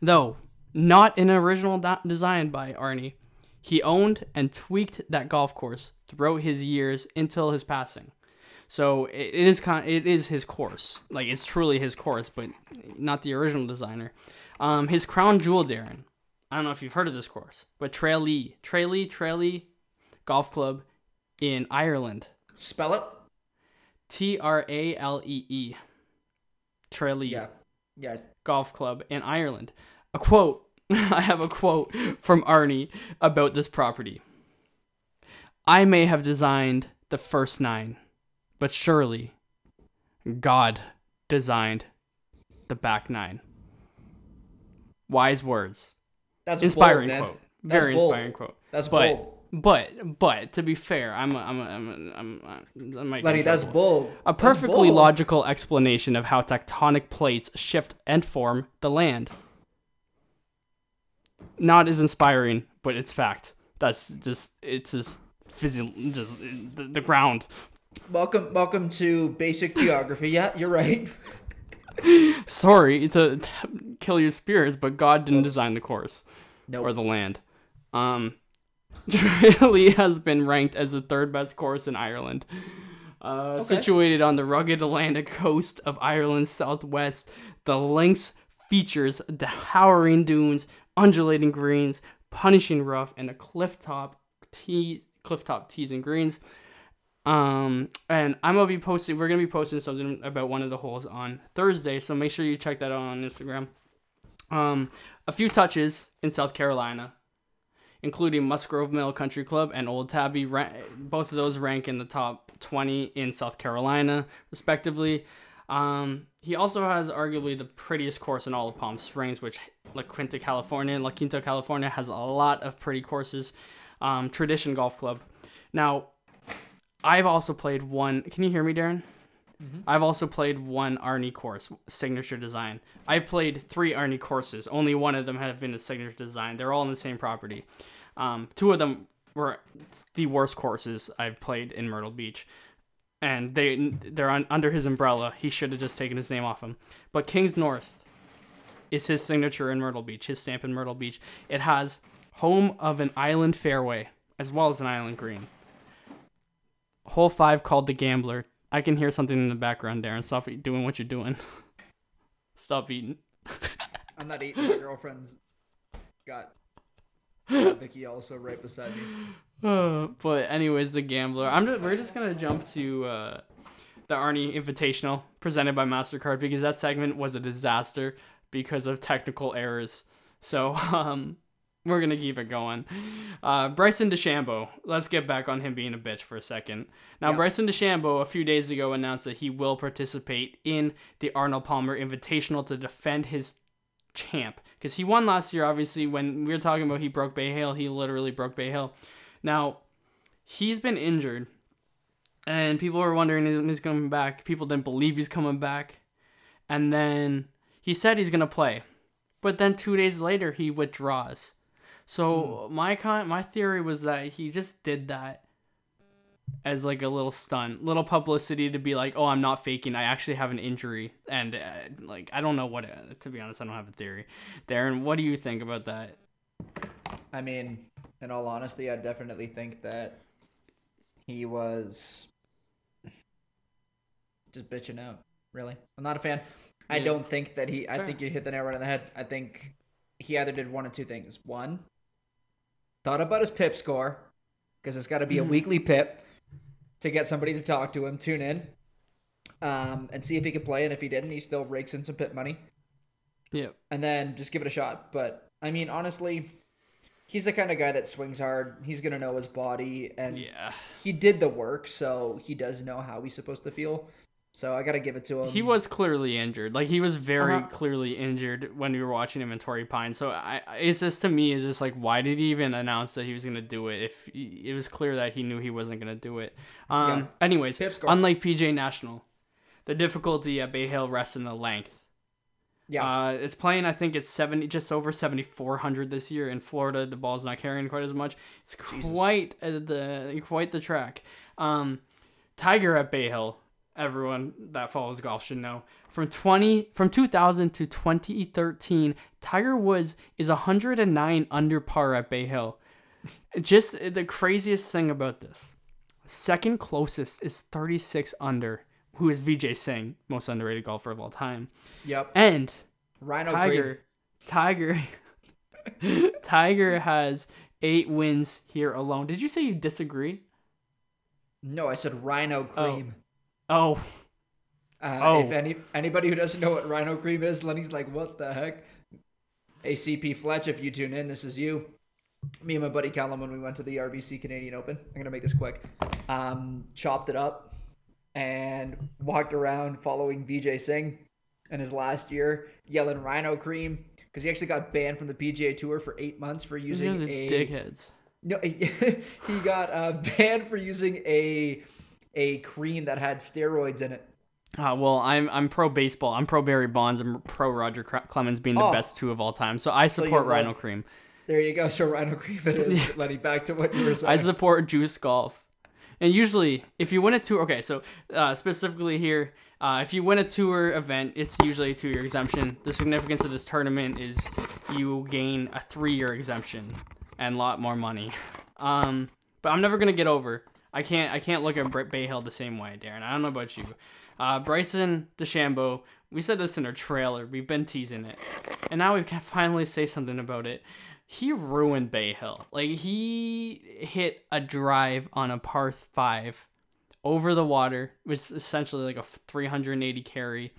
Though not an original da- design by Arnie, he owned and tweaked that golf course throughout his years until his passing. So it is kind, it is his course, like it's truly his course, but not the original designer. Um, his crown jewel, Darren. I don't know if you've heard of this course, but Tralee, Tralee, Tralee Golf Club in Ireland. Spell it. T R A L E E. Tralee Yeah. Yeah. Golf Club in Ireland. A quote. <laughs> I have a quote from Arnie about this property. I may have designed the first nine, but surely God designed the back nine. Wise words. That's Inspiring bold, quote. That's Very bold. inspiring quote. That's But bold. but but to be fair, I'm a, I'm a, I'm a, I'm a, I might get Lenny, that's bold. A perfectly bold. logical explanation of how tectonic plates shift and form the land. Not as inspiring, but it's fact. That's just it's just physio- just the, the ground. Welcome, welcome to basic geography. Yeah, you're right. <laughs> Sorry to kill your spirits, but God didn't design the course Nope. or the land. Um, <laughs> Tralee has been ranked as the third best course in Ireland. Uh, Situated on the rugged Atlantic coast of Ireland's southwest, the links features towering dunes, undulating greens, punishing rough, and a cliff top tee, cliff top tees and greens. Um, and I'm gonna be posting. We're gonna be posting something about one of the holes on Thursday, so make sure you check that out on Instagram. Um, a few touches in South Carolina, including Musgrove Mill Country Club and Old Tabby. Both of those rank in the top 20 in South Carolina, respectively. Um, he also has arguably the prettiest course in all of Palm Springs, which La Quinta, California. La Quinta, California has a lot of pretty courses. Um, Tradition Golf Club. Now, I've also played one. Can you hear me, Darren? I've also played one Arnie course, signature design. I've played three Arnie courses. Only one of them have been a signature design. They're all on the same property. Um, two of them were the worst courses I've played in Myrtle Beach, and they they're on, under his umbrella. He should have just taken his name off him. But Kings North is his signature in Myrtle Beach. His stamp in Myrtle Beach. It has home of an island fairway as well as an island green. Hole five called the Gambler. I can hear something in the background, Darren. Stop doing what you're doing. <laughs> Stop eating. <laughs> I'm not eating. My girlfriend's got, got Vicky also right beside me. <laughs> Uh, but anyways, the Gambler. I'm just, we're just gonna jump to uh, the Arnie Invitational presented by Mastercard because that segment was a disaster because of technical errors. So um, we're gonna keep it going. Uh, Bryson DeChambeau. Let's get back on him being a bitch for a second. Now, Yeah. Bryson DeChambeau a few days ago announced that he will participate in the Arnold Palmer Invitational to defend his champ because he won last year. Obviously, when we were talking about he broke Bay Hill, he literally broke Bay Hill. Now, he's been injured, and people were wondering when he's coming back. People didn't believe he's coming back, and then he said he's gonna play, but then two days later he withdraws. So my con- my theory was that he just did that as like a little stunt, little publicity to be like, oh, I'm not faking. I actually have an injury, and uh, like I don't know what. Uh, to be honest, I don't have a theory. Darren, what do you think about that? I mean, in all honesty, I definitely think that he was just bitching out. Really, I'm not a fan. I don't think that he. I Fair. think you hit the nail right on the head. I think he either did one of two things. One, thought about his pip score because it's got to be a weekly pip to get somebody to talk to him. Tune in, um, and see if he could play. And if he didn't, he still rakes in some pip money Yeah. and then just give it a shot. But I mean, honestly, he's the kind of guy that swings hard. He's gonna know his body, and Yeah. he did the work, so he does know how he's supposed to feel. So I gotta give it to him. He was clearly injured. Like he was very Uh-huh. clearly injured when we were watching him in Torrey Pine. So I, it's just to me, is just like, why did he even announce that he was gonna do it if he, it was clear that he knew he wasn't gonna do it? Um. Yeah. Anyways, unlike PGA National, the difficulty at Bay Hill rests in the length. yeah, Uh, it's playing. I think it's seventy, just over seventy four hundred this year in Florida. The ball's not carrying quite as much. It's quite uh, the quite the track. Um, Tiger at Bay Hill. Everyone that follows golf should know. From twenty from two thousand to twenty thirteen, Tiger Woods is hundred and nine under par at Bay Hill. Just the craziest thing about this. Second closest is 36 under, who is Vijay Singh, most underrated golfer of all time. yep. And Rhino Tiger, Green. Tiger, <laughs> Tiger has eight wins here alone. Did you say you disagree? No, I said Rhino Cream. Oh, Uh, Oh. If any anybody who doesn't know what Rhino Cream is, Lenny's like, what the heck? ACP Fletch, if you tune in, this is you. Me and my buddy Callum, when we went to the RBC Canadian Open, I'm gonna make this quick. Um, chopped it up and walked around following Vijay Singh in his last year, yelling Rhino Cream because he actually got banned from the PGA Tour for eight months for using a dickheads. no, <laughs> he got uh, banned for using a a cream that had steroids in it. Uh, well, I'm I'm pro baseball. I'm pro Barry Bonds. I'm pro Roger Clemens being the Oh. best two of all time. So I support Rhino love- Cream. There you go. <laughs> So Rhino Cream it is. <laughs> Lenny, back to what you were saying. I support Juice Golf. And usually, if you win a tour, okay, so uh, specifically here, uh, if you win a tour event, it's usually a two year exemption. The significance of this tournament is you gain a three year exemption and a lot more money. <laughs> Um, but I'm never gonna get over. I can't. I can't look at Br- Bay Hill the same way, Darren. I don't know about you. Uh, Bryson DeChambeau. We said this in our trailer. We've been teasing it, and now we can finally say something about it. He ruined Bay Hill. Like he hit a drive on a par five over the water, which is essentially like a 380 carry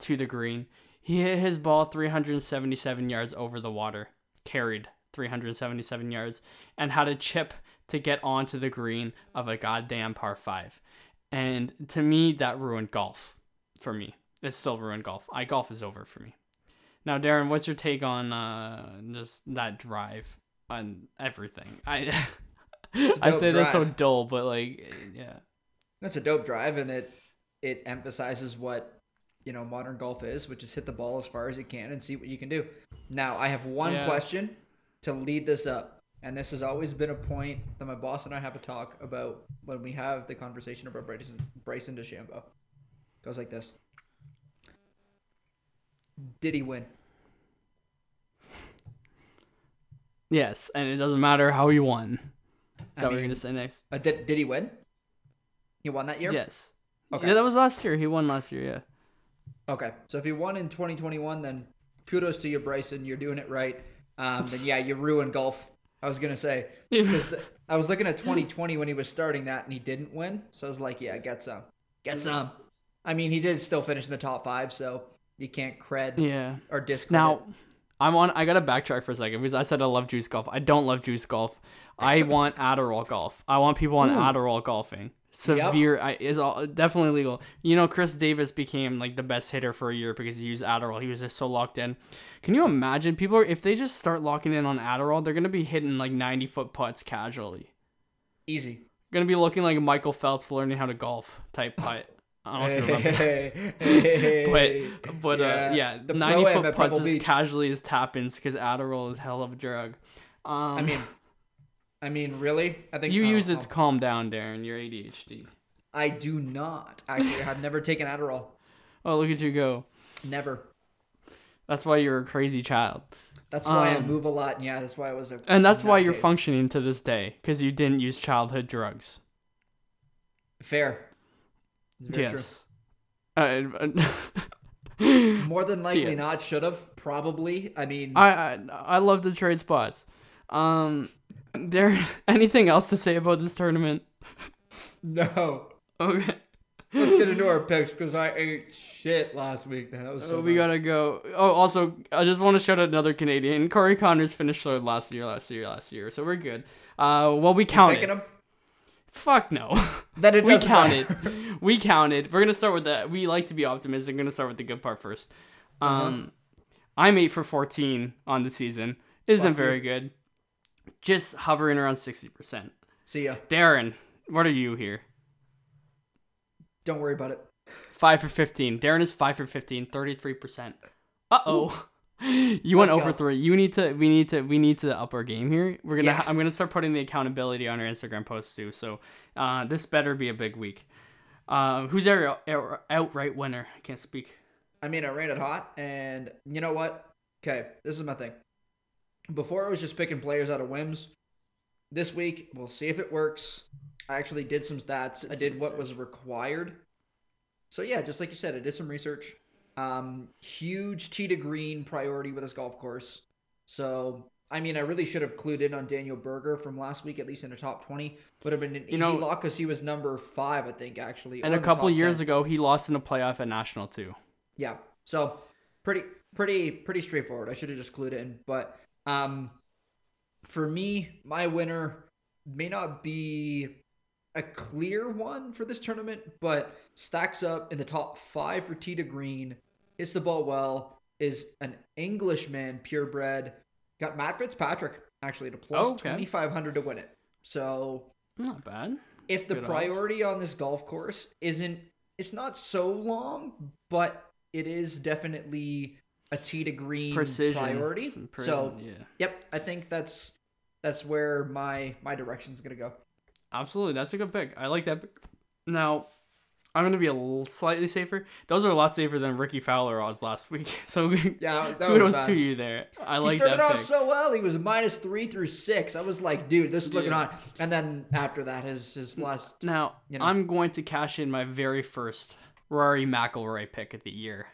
to the green. He hit his ball 377 yards over the water, carried 377 yards, and had a chip to get onto the green of a goddamn par five. And to me, that ruined golf. For me, it still ruined golf. I golf is over for me. Now, Darren, what's your take on uh, just that drive on everything? I <laughs> I say that's so drive. dull, but like, yeah. That's a dope drive, and it it emphasizes what you know modern golf is, which is hit the ball as far as you can and see what you can do. Now, I have one Yeah. question to lead this up, and this has always been a point that my boss and I have a talk about when we have the conversation about Bryson Bryson DeChambeau. Goes like this: Did he win? Yes, and it doesn't matter how he won. Is I that what you're gonna say next? Uh, did did he win? He won that year. Yes. Okay. Yeah, that was last year. He won last year. Yeah. Okay, so if you won in 2021, then kudos to you, Bryson. You're doing it right. Um, then yeah, you ruined golf. I was gonna say <laughs> because I was looking at 2020 when he was starting that and he didn't win, so I was like, yeah, get some, get some. I mean, he did still finish in the top five, so you can't cred Yeah. or discredit. Now, I'm on. I gotta backtrack for a second because I said I love juice golf. I don't love juice golf. I <laughs> want Adderall golf. I want people on Adderall golfing. Severe I, is all, definitely legal. You know, Chris Davis became like the best hitter for a year because he used Adderall. He was just so locked in. Can you imagine people are, if they just start locking in on Adderall, they're gonna be hitting like 90 foot putts casually. Easy. Gonna be looking like Michael Phelps learning how to golf type putt. I don't know if. Hey, <laughs> hey, But but uh, yeah, the 90 foot putts as casually as tap ins because Adderall is hell of a drug. Um, I mean, I mean, really? I think you oh, use it oh. to calm down, Darren. Your ADHD. I do not actually. I've never taken Adderall. Oh, look at you go. Never. That's why you're a crazy child. That's why I Um, move a lot. And yeah, that's why I was a. And that's why you're nutcase. functioning to this day because you didn't use childhood drugs. Fair. Yes. Uh. <laughs> More than likely Yes. not. Should have probably. I mean, I, I I love to trade spots. Um, Darren, <laughs> anything else to say about this tournament? no. Okay. Let's get into <laughs> our picks because I ate shit last week. Man, that was so Oh, we bad. gotta go. Oh, also, I just want to shout out another Canadian. Corey Conners finished third last year, last year, last year. So we're good. Uh, well, we counted. him. Fuck no. <laughs> That it we counted. matter. we counted. We're gonna start with the. We like to be optimistic. We're gonna start with the good part first. Uh-huh. Um, I'm eight for fourteen on the season. Isn't Fuck you. very good. Just hovering around sixty percent. See ya. Darren, what are you here? Don't worry about it. Five for fifteen. Darren is five for 15, 33 percent. Uh oh. <laughs> You went Let's over go. three. You need to. We need to. We need to up our game here. We're gonna. Yeah. I'm gonna start putting the accountability on our Instagram posts too. So, uh, this better be a big week. Uh, who's our our outright winner? I can't speak. I mean, I ran it hot, and you know what? Okay, this is my thing. Before I was just picking players out of whims. This week, we'll see if it works. I actually did some stats. I some did what was required. So yeah, just like you said, I did some research. Um, huge tee to green priority with this golf course. So I mean, I really should have clued in on Daniel Berger from last week, at least in the top twenty. Would have been an easy know- lock because he was number five, I think, actually. And a couple years 10. ago, he lost in a playoff at national too. Yeah. So pretty pretty pretty straightforward. I should have just clued in. But um for me, my winner may not be a clear one for this tournament, but stacks up in the top five for Tita green, hits the ball well, is an Englishman purebred. Got Matt Fitzpatrick actually to plus Okay. twenty five hundred to win it. So Not bad. if the Good odds. priority on this golf course isn't it's not so long but it is definitely a tee to green Precision. priority Some pre- so yeah. yep i think that's that's where my my direction's gonna go Absolutely, that's a good pick. I like that. Now, I'm gonna be a little slightly safer. Those are a lot safer than Rickie Fowler odds last week. <laughs> So yeah <laughs> kudos to you there. I he like started that off pick. so well he was minus three through six i was like dude this is looking Yeah. on and then after that his his last Now, you know. I'm going to cash in my very first Rory McIlroy pick of the year,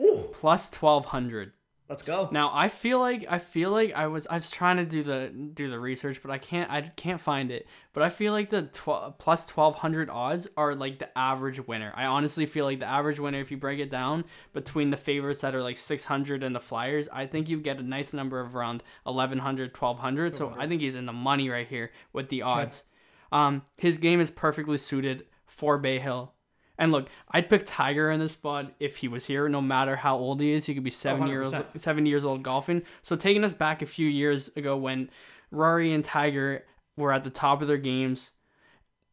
Ooh, plus 1200. let's go Now, I feel like I feel like I was I was trying to do the do the research, but I can't I can't find it. But I feel like the 12 plus 1200 odds are like the average winner. I honestly feel like the average winner if you break it down between the favorites that are like 600 and the flyers, I think you get a nice number of around 1100 1200. So I think he's in the money right here with the odds. Um his game is perfectly suited for Bay Hill. And look, I'd pick Tiger in this spot if he was here, no matter how old he is. He could be seven years 100%. seven years old golfing. So taking us back a few years ago when Rory and Tiger were at the top of their games,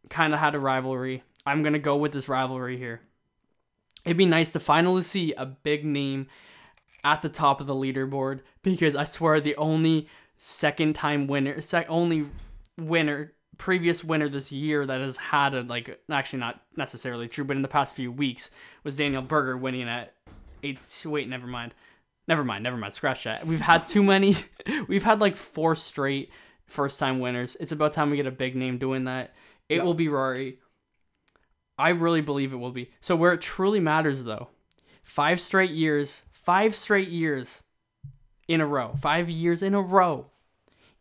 kind of had a rivalry. I'm gonna go with this rivalry here. It'd be nice to finally see a big name at the top of the leaderboard because I swear the only second time winner, sec- only winner, previous winner this year that has had a like actually not necessarily true, but in the past few weeks was Daniel Berger winning at eight. Wait, never mind, never mind, never mind. Scratch that. We've had too many. <laughs> We've had like four straight first time winners. It's about time we get a big name doing that. It will be Rory. I really believe it will be. So where it truly matters though, five straight years, five straight years in a row, five years in a row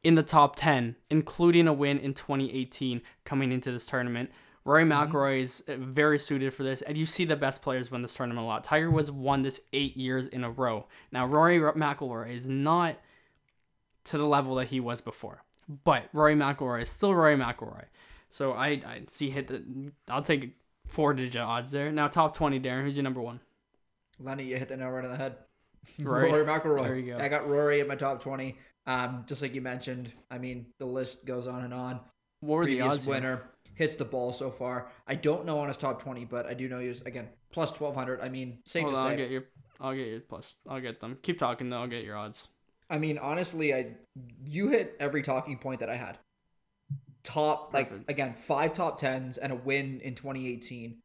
in the top 10, including a win in 2018 coming into this tournament. Rory McIlroy is uh, very suited for this, and you see the best players win this tournament a lot. Tiger Woods won this eight years in a row. Now Rory McIlroy is not to the level that he was before, but Rory McIlroy is still Rory McIlroy. So I I see hit the I'll take four digit odds there. Now top twenty, Darren. Who's your number one? Lenny, you hit the nail right on the head. Rory. <laughs> Rory, McIlroy. There you go. I got Rory at my top twenty. Um, just like you mentioned. I mean, the list goes on and on. What were the Previous odds? here? winner hits the ball so far. I don't know on his top twenty, but I do know he was again plus twelve hundred. I mean, safe Hold to on, say. I'll get your I'll get your plus. I'll get them. Keep talking though. I'll get your odds. I mean, honestly, I you hit every talking point that I had. Top like Perfect. again, five top tens and a win in 2018.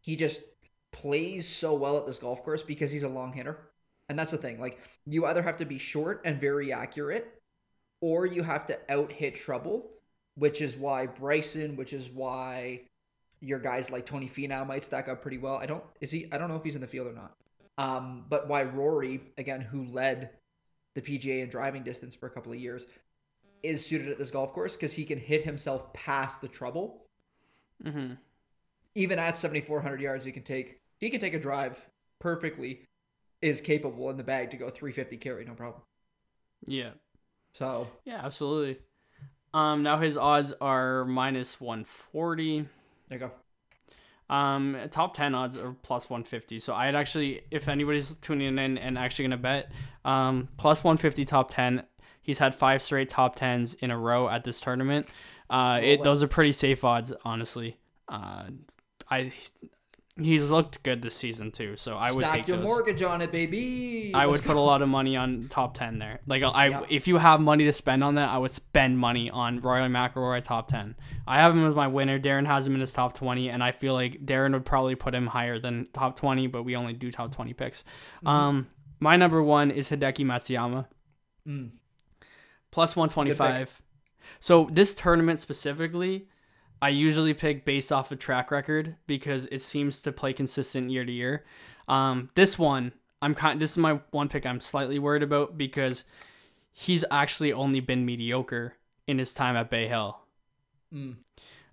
He just plays so well at this golf course because he's a long hitter. And that's the thing. Like you either have to be short and very accurate, or you have to out hit trouble, which is why Bryson, which is why your guys like Tony Finau might stack up pretty well. I don't is he I don't know if he's in the field or not. Um, but why Rory, again, who led the PGA in driving distance for a couple of years, is suited at this golf course because he can hit himself past the trouble. Mm-hmm. Even at 7,400 yards, he can take he can take a drive perfectly. Is capable in the bag to go 350 carry, no problem. Yeah. So Yeah, absolutely. Um, now his odds are minus one forty. there you go. Um, top ten odds are plus one fifty. So I'd actually, if anybody's tuning in and actually gonna bet, um, plus one fifty top ten. He's had five straight top tens in a row at this tournament. Uh, it those are pretty safe odds, honestly. Uh, I he's looked good this season too, so I would Stack take your those. mortgage on it, baby. I Let's would put a lot of money on top ten there. Like I, if you have money to spend on that, I would spend money on Roy McIlroy top ten. I have him as my winner. Darren has him in his top twenty, and I feel like Darren would probably put him higher than top twenty, but we only do top twenty picks. Mm-hmm. Um, my number one is Hideki Matsuyama, Mm. plus one twenty five. So this tournament specifically, I usually pick based off of track record because it seems to play consistent year to year. Um, this one, I'm kind. This is my one pick. I'm slightly worried about because he's actually only been mediocre in his time at Bay Hill. Mm.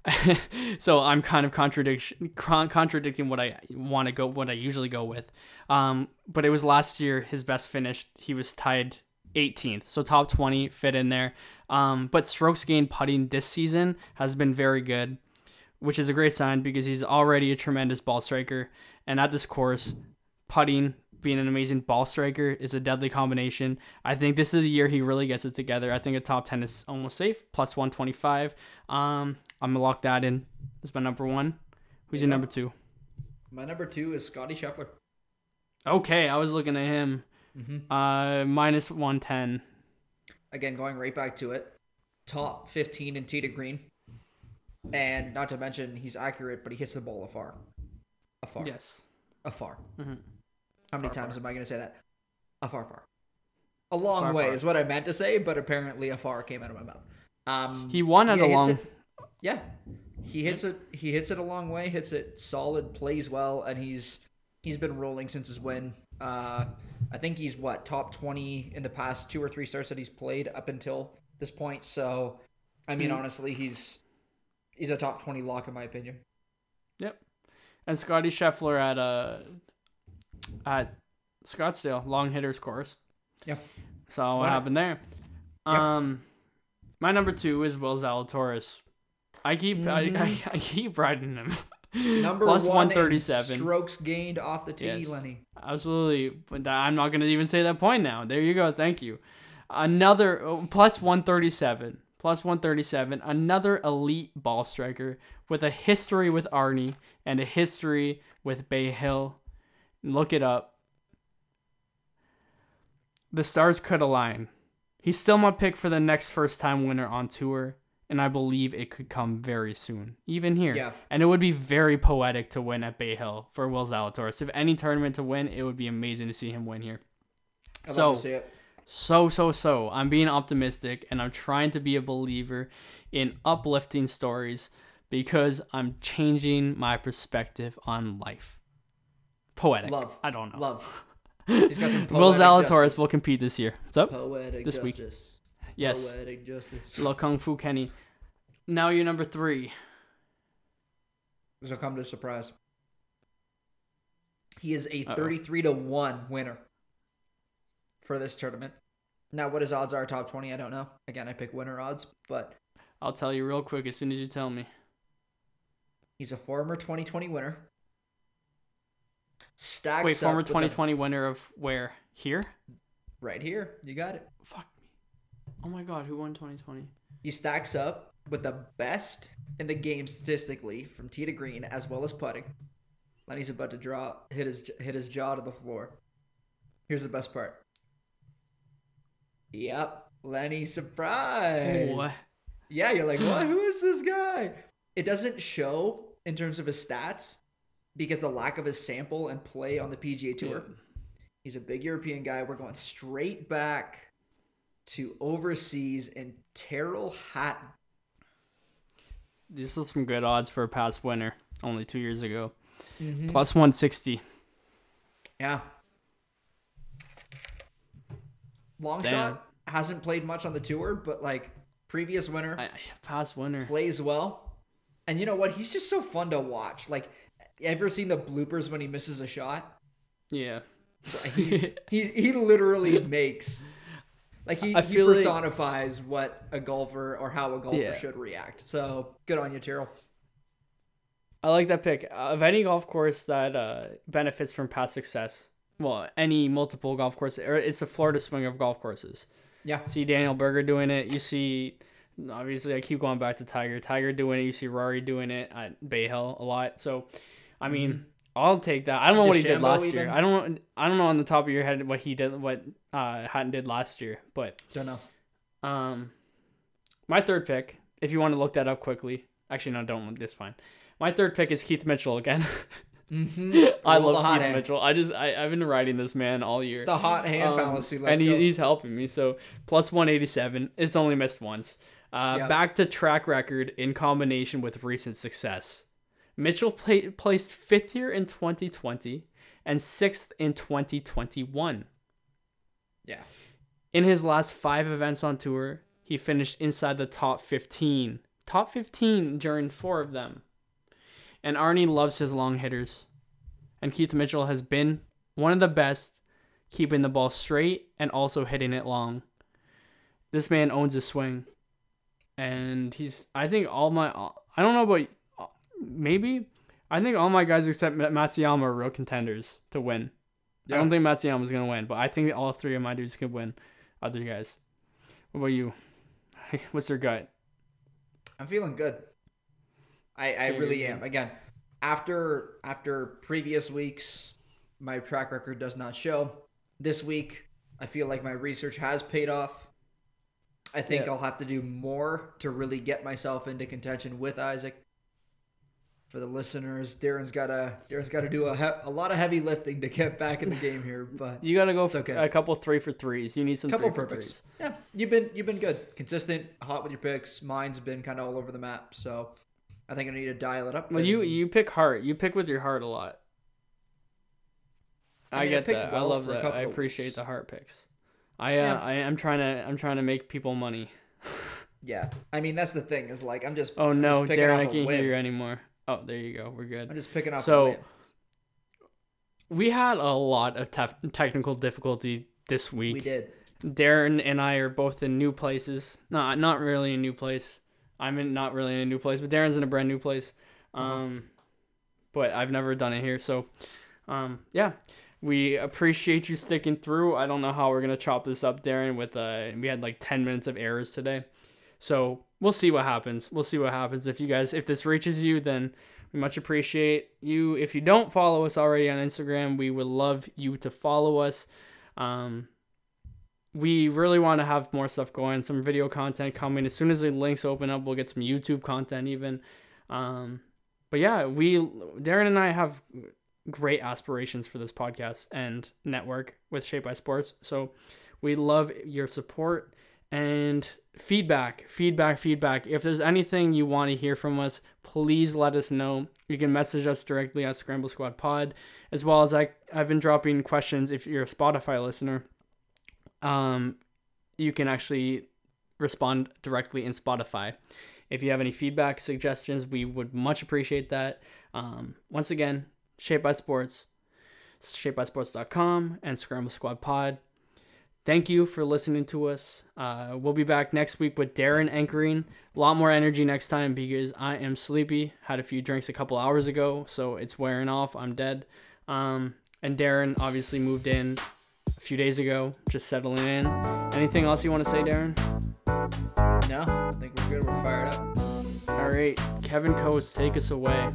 <laughs> so I'm kind of contradiction contradicting what I want to go what I usually go with. Um, but it was last year his best finish. He was tied 18th, so top 20 fit in there. Um, but strokes gained putting this season has been very good, which is a great sign because he's already a tremendous ball striker. And at this course, putting being an amazing ball striker is a deadly combination. I think this is the year he really gets it together. I think a top 10 is almost safe, plus 125. Um, I'm going to lock that in. That's my number one. Who's your number two? My number two is Scotty Scheffler. Okay, I was looking at him. Mhm. Uh, minus 110. Again, going right back to it, top 15 in tee to green, and not to mention he's accurate, but he hits the ball afar, afar, Yes. afar. Mhm. How many Far, times am I going to say that? Afar, far. A long Far, way far. is what I meant to say, but apparently afar came out of my mouth. Um, He won at yeah, a long. it- yeah, he hits it. He hits it a long way. Hits it solid. Plays well, and he's he's been rolling since his win. Uh, I think he's what top twenty in the past two or three starts that he's played up until this point. So, I mean, Mhm. honestly, he's he's a top twenty lock in my opinion. Yep. And Scotty Scheffler at uh at Scottsdale long hitters course. Yeah. So what happened there? Yep. Um, my number two is Will Zalatoris. I keep I, <laughs> I, Mhm. I keep riding him. Number Plus one 137. strokes gained off the tee, Yes. Lenny. Absolutely, I'm not going to even say that point now. There you go. Thank you. Another oh, plus 137. Plus 137. Another elite ball striker with a history with Arnie and a history with Bay Hill. Look it up. The stars could align. He's still my pick for the next first time winner on tour, and I believe it could come very soon, even here. Yeah. And it would be very poetic to win at Bay Hill for Will Zalatoris. If any tournament to win, it would be amazing to see him win here. I'd So- love to see it. So, so, so, I'm being optimistic and I'm trying to be a believer in uplifting stories because I'm changing my perspective on life. Poetic. Love. I don't know. Love. <laughs> He's got some Will Zalatoris justice. will compete this year. What's up? Poetic this week. Yes. Poetic justice. Lo Kung Fu Kenny. Now you're number three. This will come to a surprise. He is a Uh-oh. 33 to 1 winner for this tournament. Now, what his odds are top 20, I don't know. Again, I pick winner odds, but I'll tell you real quick as soon as you tell me. he's a former 2020 winner. Stacks Wait, former with the- 2020 winner of where? Here? right here. You got it. Oh my god, who won 2020? He stacks up with the best in the game statistically from tee to green as well as putting. Lenny's about to draw hit his hit his jaw to the floor. Here's the best part. Yep, Lenny surprise. What? Yeah, you're like, what? Who is this guy? It doesn't show in terms of his stats because the lack of his sample and play on the PGA Tour. Yeah. He's a big European guy. We're going straight back to overseas and Tyrrell Hatton. These are some good odds for a past winner only two years ago. Mm-hmm. Plus 160. Yeah. Long Damn. shot hasn't played much on the tour, but like previous winner I, past winner. plays well. And you know what? He's just so fun to watch. Like, ever seen the bloopers when he misses a shot? Yeah. He's, he's he literally <laughs> makes like he, he feel like- personifies what a golfer or how a golfer Yeah. should react. So good on you, Tyrrell. I like that pick. Of any golf course that uh, benefits from past success, well, any multiple golf course, it's the Florida swing of golf courses. Yeah. See Daniel Berger doing it. You see, obviously, I keep going back to Tiger. Tiger doing it. You see Rory doing it at Bay Hill a lot. So, I mean, I'll take that. I don't know what he did last year. I don't. I don't know on the top of your head what he did, what uh, Hatton did last year. But Don't know. um, my third pick, if you want to look that up quickly, actually no, don't. This fine. My third pick is Keith Mitchell again. Mm-hmm. <laughs> I Roll love Keith hand. Mitchell. I just I, I've been riding this man all year. It's the hot hand Um, fallacy. Let's and he, he's helping me. So plus 187. It's only missed once. Uh, Yeah. Back to track record in combination with recent success. Mitchell pla placed fifth here in 2020 and sixth in 2021. Yeah. In his last five events on tour, he finished inside the top 15. Top 15 during four of them. And Arnie loves his long hitters. And Keith Mitchell has been one of the best, keeping the ball straight and also hitting it long. This man owns his swing. And he's, I think all my, I don't know about, maybe, I think all my guys except Matsuyama are real contenders to win. I don't think Matsuyama's going to win, but I think all three of my dudes could win other guys. What about you? <laughs> What's your gut? I'm feeling good. I, I Yeah, really am. Again, after after previous weeks, my track record does not show. This week, I feel like my research has paid off. I think Yeah. I'll have to do more to really get myself into contention with Isaac. For the listeners, Darren's got to Darren's got to do a, he- a lot of heavy lifting to get back in the game here, <laughs> but You got to go for okay. a couple three for threes. You need some couple three for threes. Yeah, you've been you've been good, consistent, hot with your picks. Mine's been kind of all over the map, so I think I need to dial it up. Well, you you pick heart. You pick with your heart a lot. I I, mean, get picked that. I love that. I appreciate the heart picks. I uh, Yeah. I am trying to I'm trying to make people money. yeah. I mean, that's the thing is like I'm just Oh no, Darren, I can't hear you anymore. Oh, there you go. We're good. I'm just picking up. So- We had a lot of technical difficulty this week. we did. Darren and I are both in new places. No, not really a new place. I'm in not really in a new place, but Darren's in a brand new place. Um, but I've never done it here, so um, yeah, we appreciate you sticking through. I don't know how we're gonna chop this up, Darren. With uh, we had like ten minutes of errors today, so we'll see what happens. We'll see what happens. If you guys, if this reaches you, then we much appreciate you. If you don't follow us already on Instagram, we would love you to follow us. Um, we really want to have more stuff going, some video content coming. As soon as the links open up, we'll get some YouTube content even. Um, but yeah, we Darren and I have great aspirations for this podcast and network with Shaped by Sports. So we love your support and feedback, feedback, feedback. If there's anything you want to hear from us, please let us know. You can message us directly at Scramble Squad Pod, as well as I I've been dropping questions if you're a Spotify listener um, you can actually respond directly in Spotify. If you have any feedback, suggestions, we would much appreciate that. Um, once again, Shaped by Sports, shapedbysports.com, and Scramble Squad Pod. Thank you for listening to us. Uh, we'll be back next week with Darren anchoring. A lot more energy next time because I am sleepy. Had a few drinks a couple hours ago, so it's wearing off. I'm dead. Um, and Darren obviously moved in a few days ago, just settling in. Anything else you want to say, Darren? No, I think we're good. We're fired up. All right, Kevin Coates, take us away.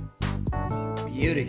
Beauty.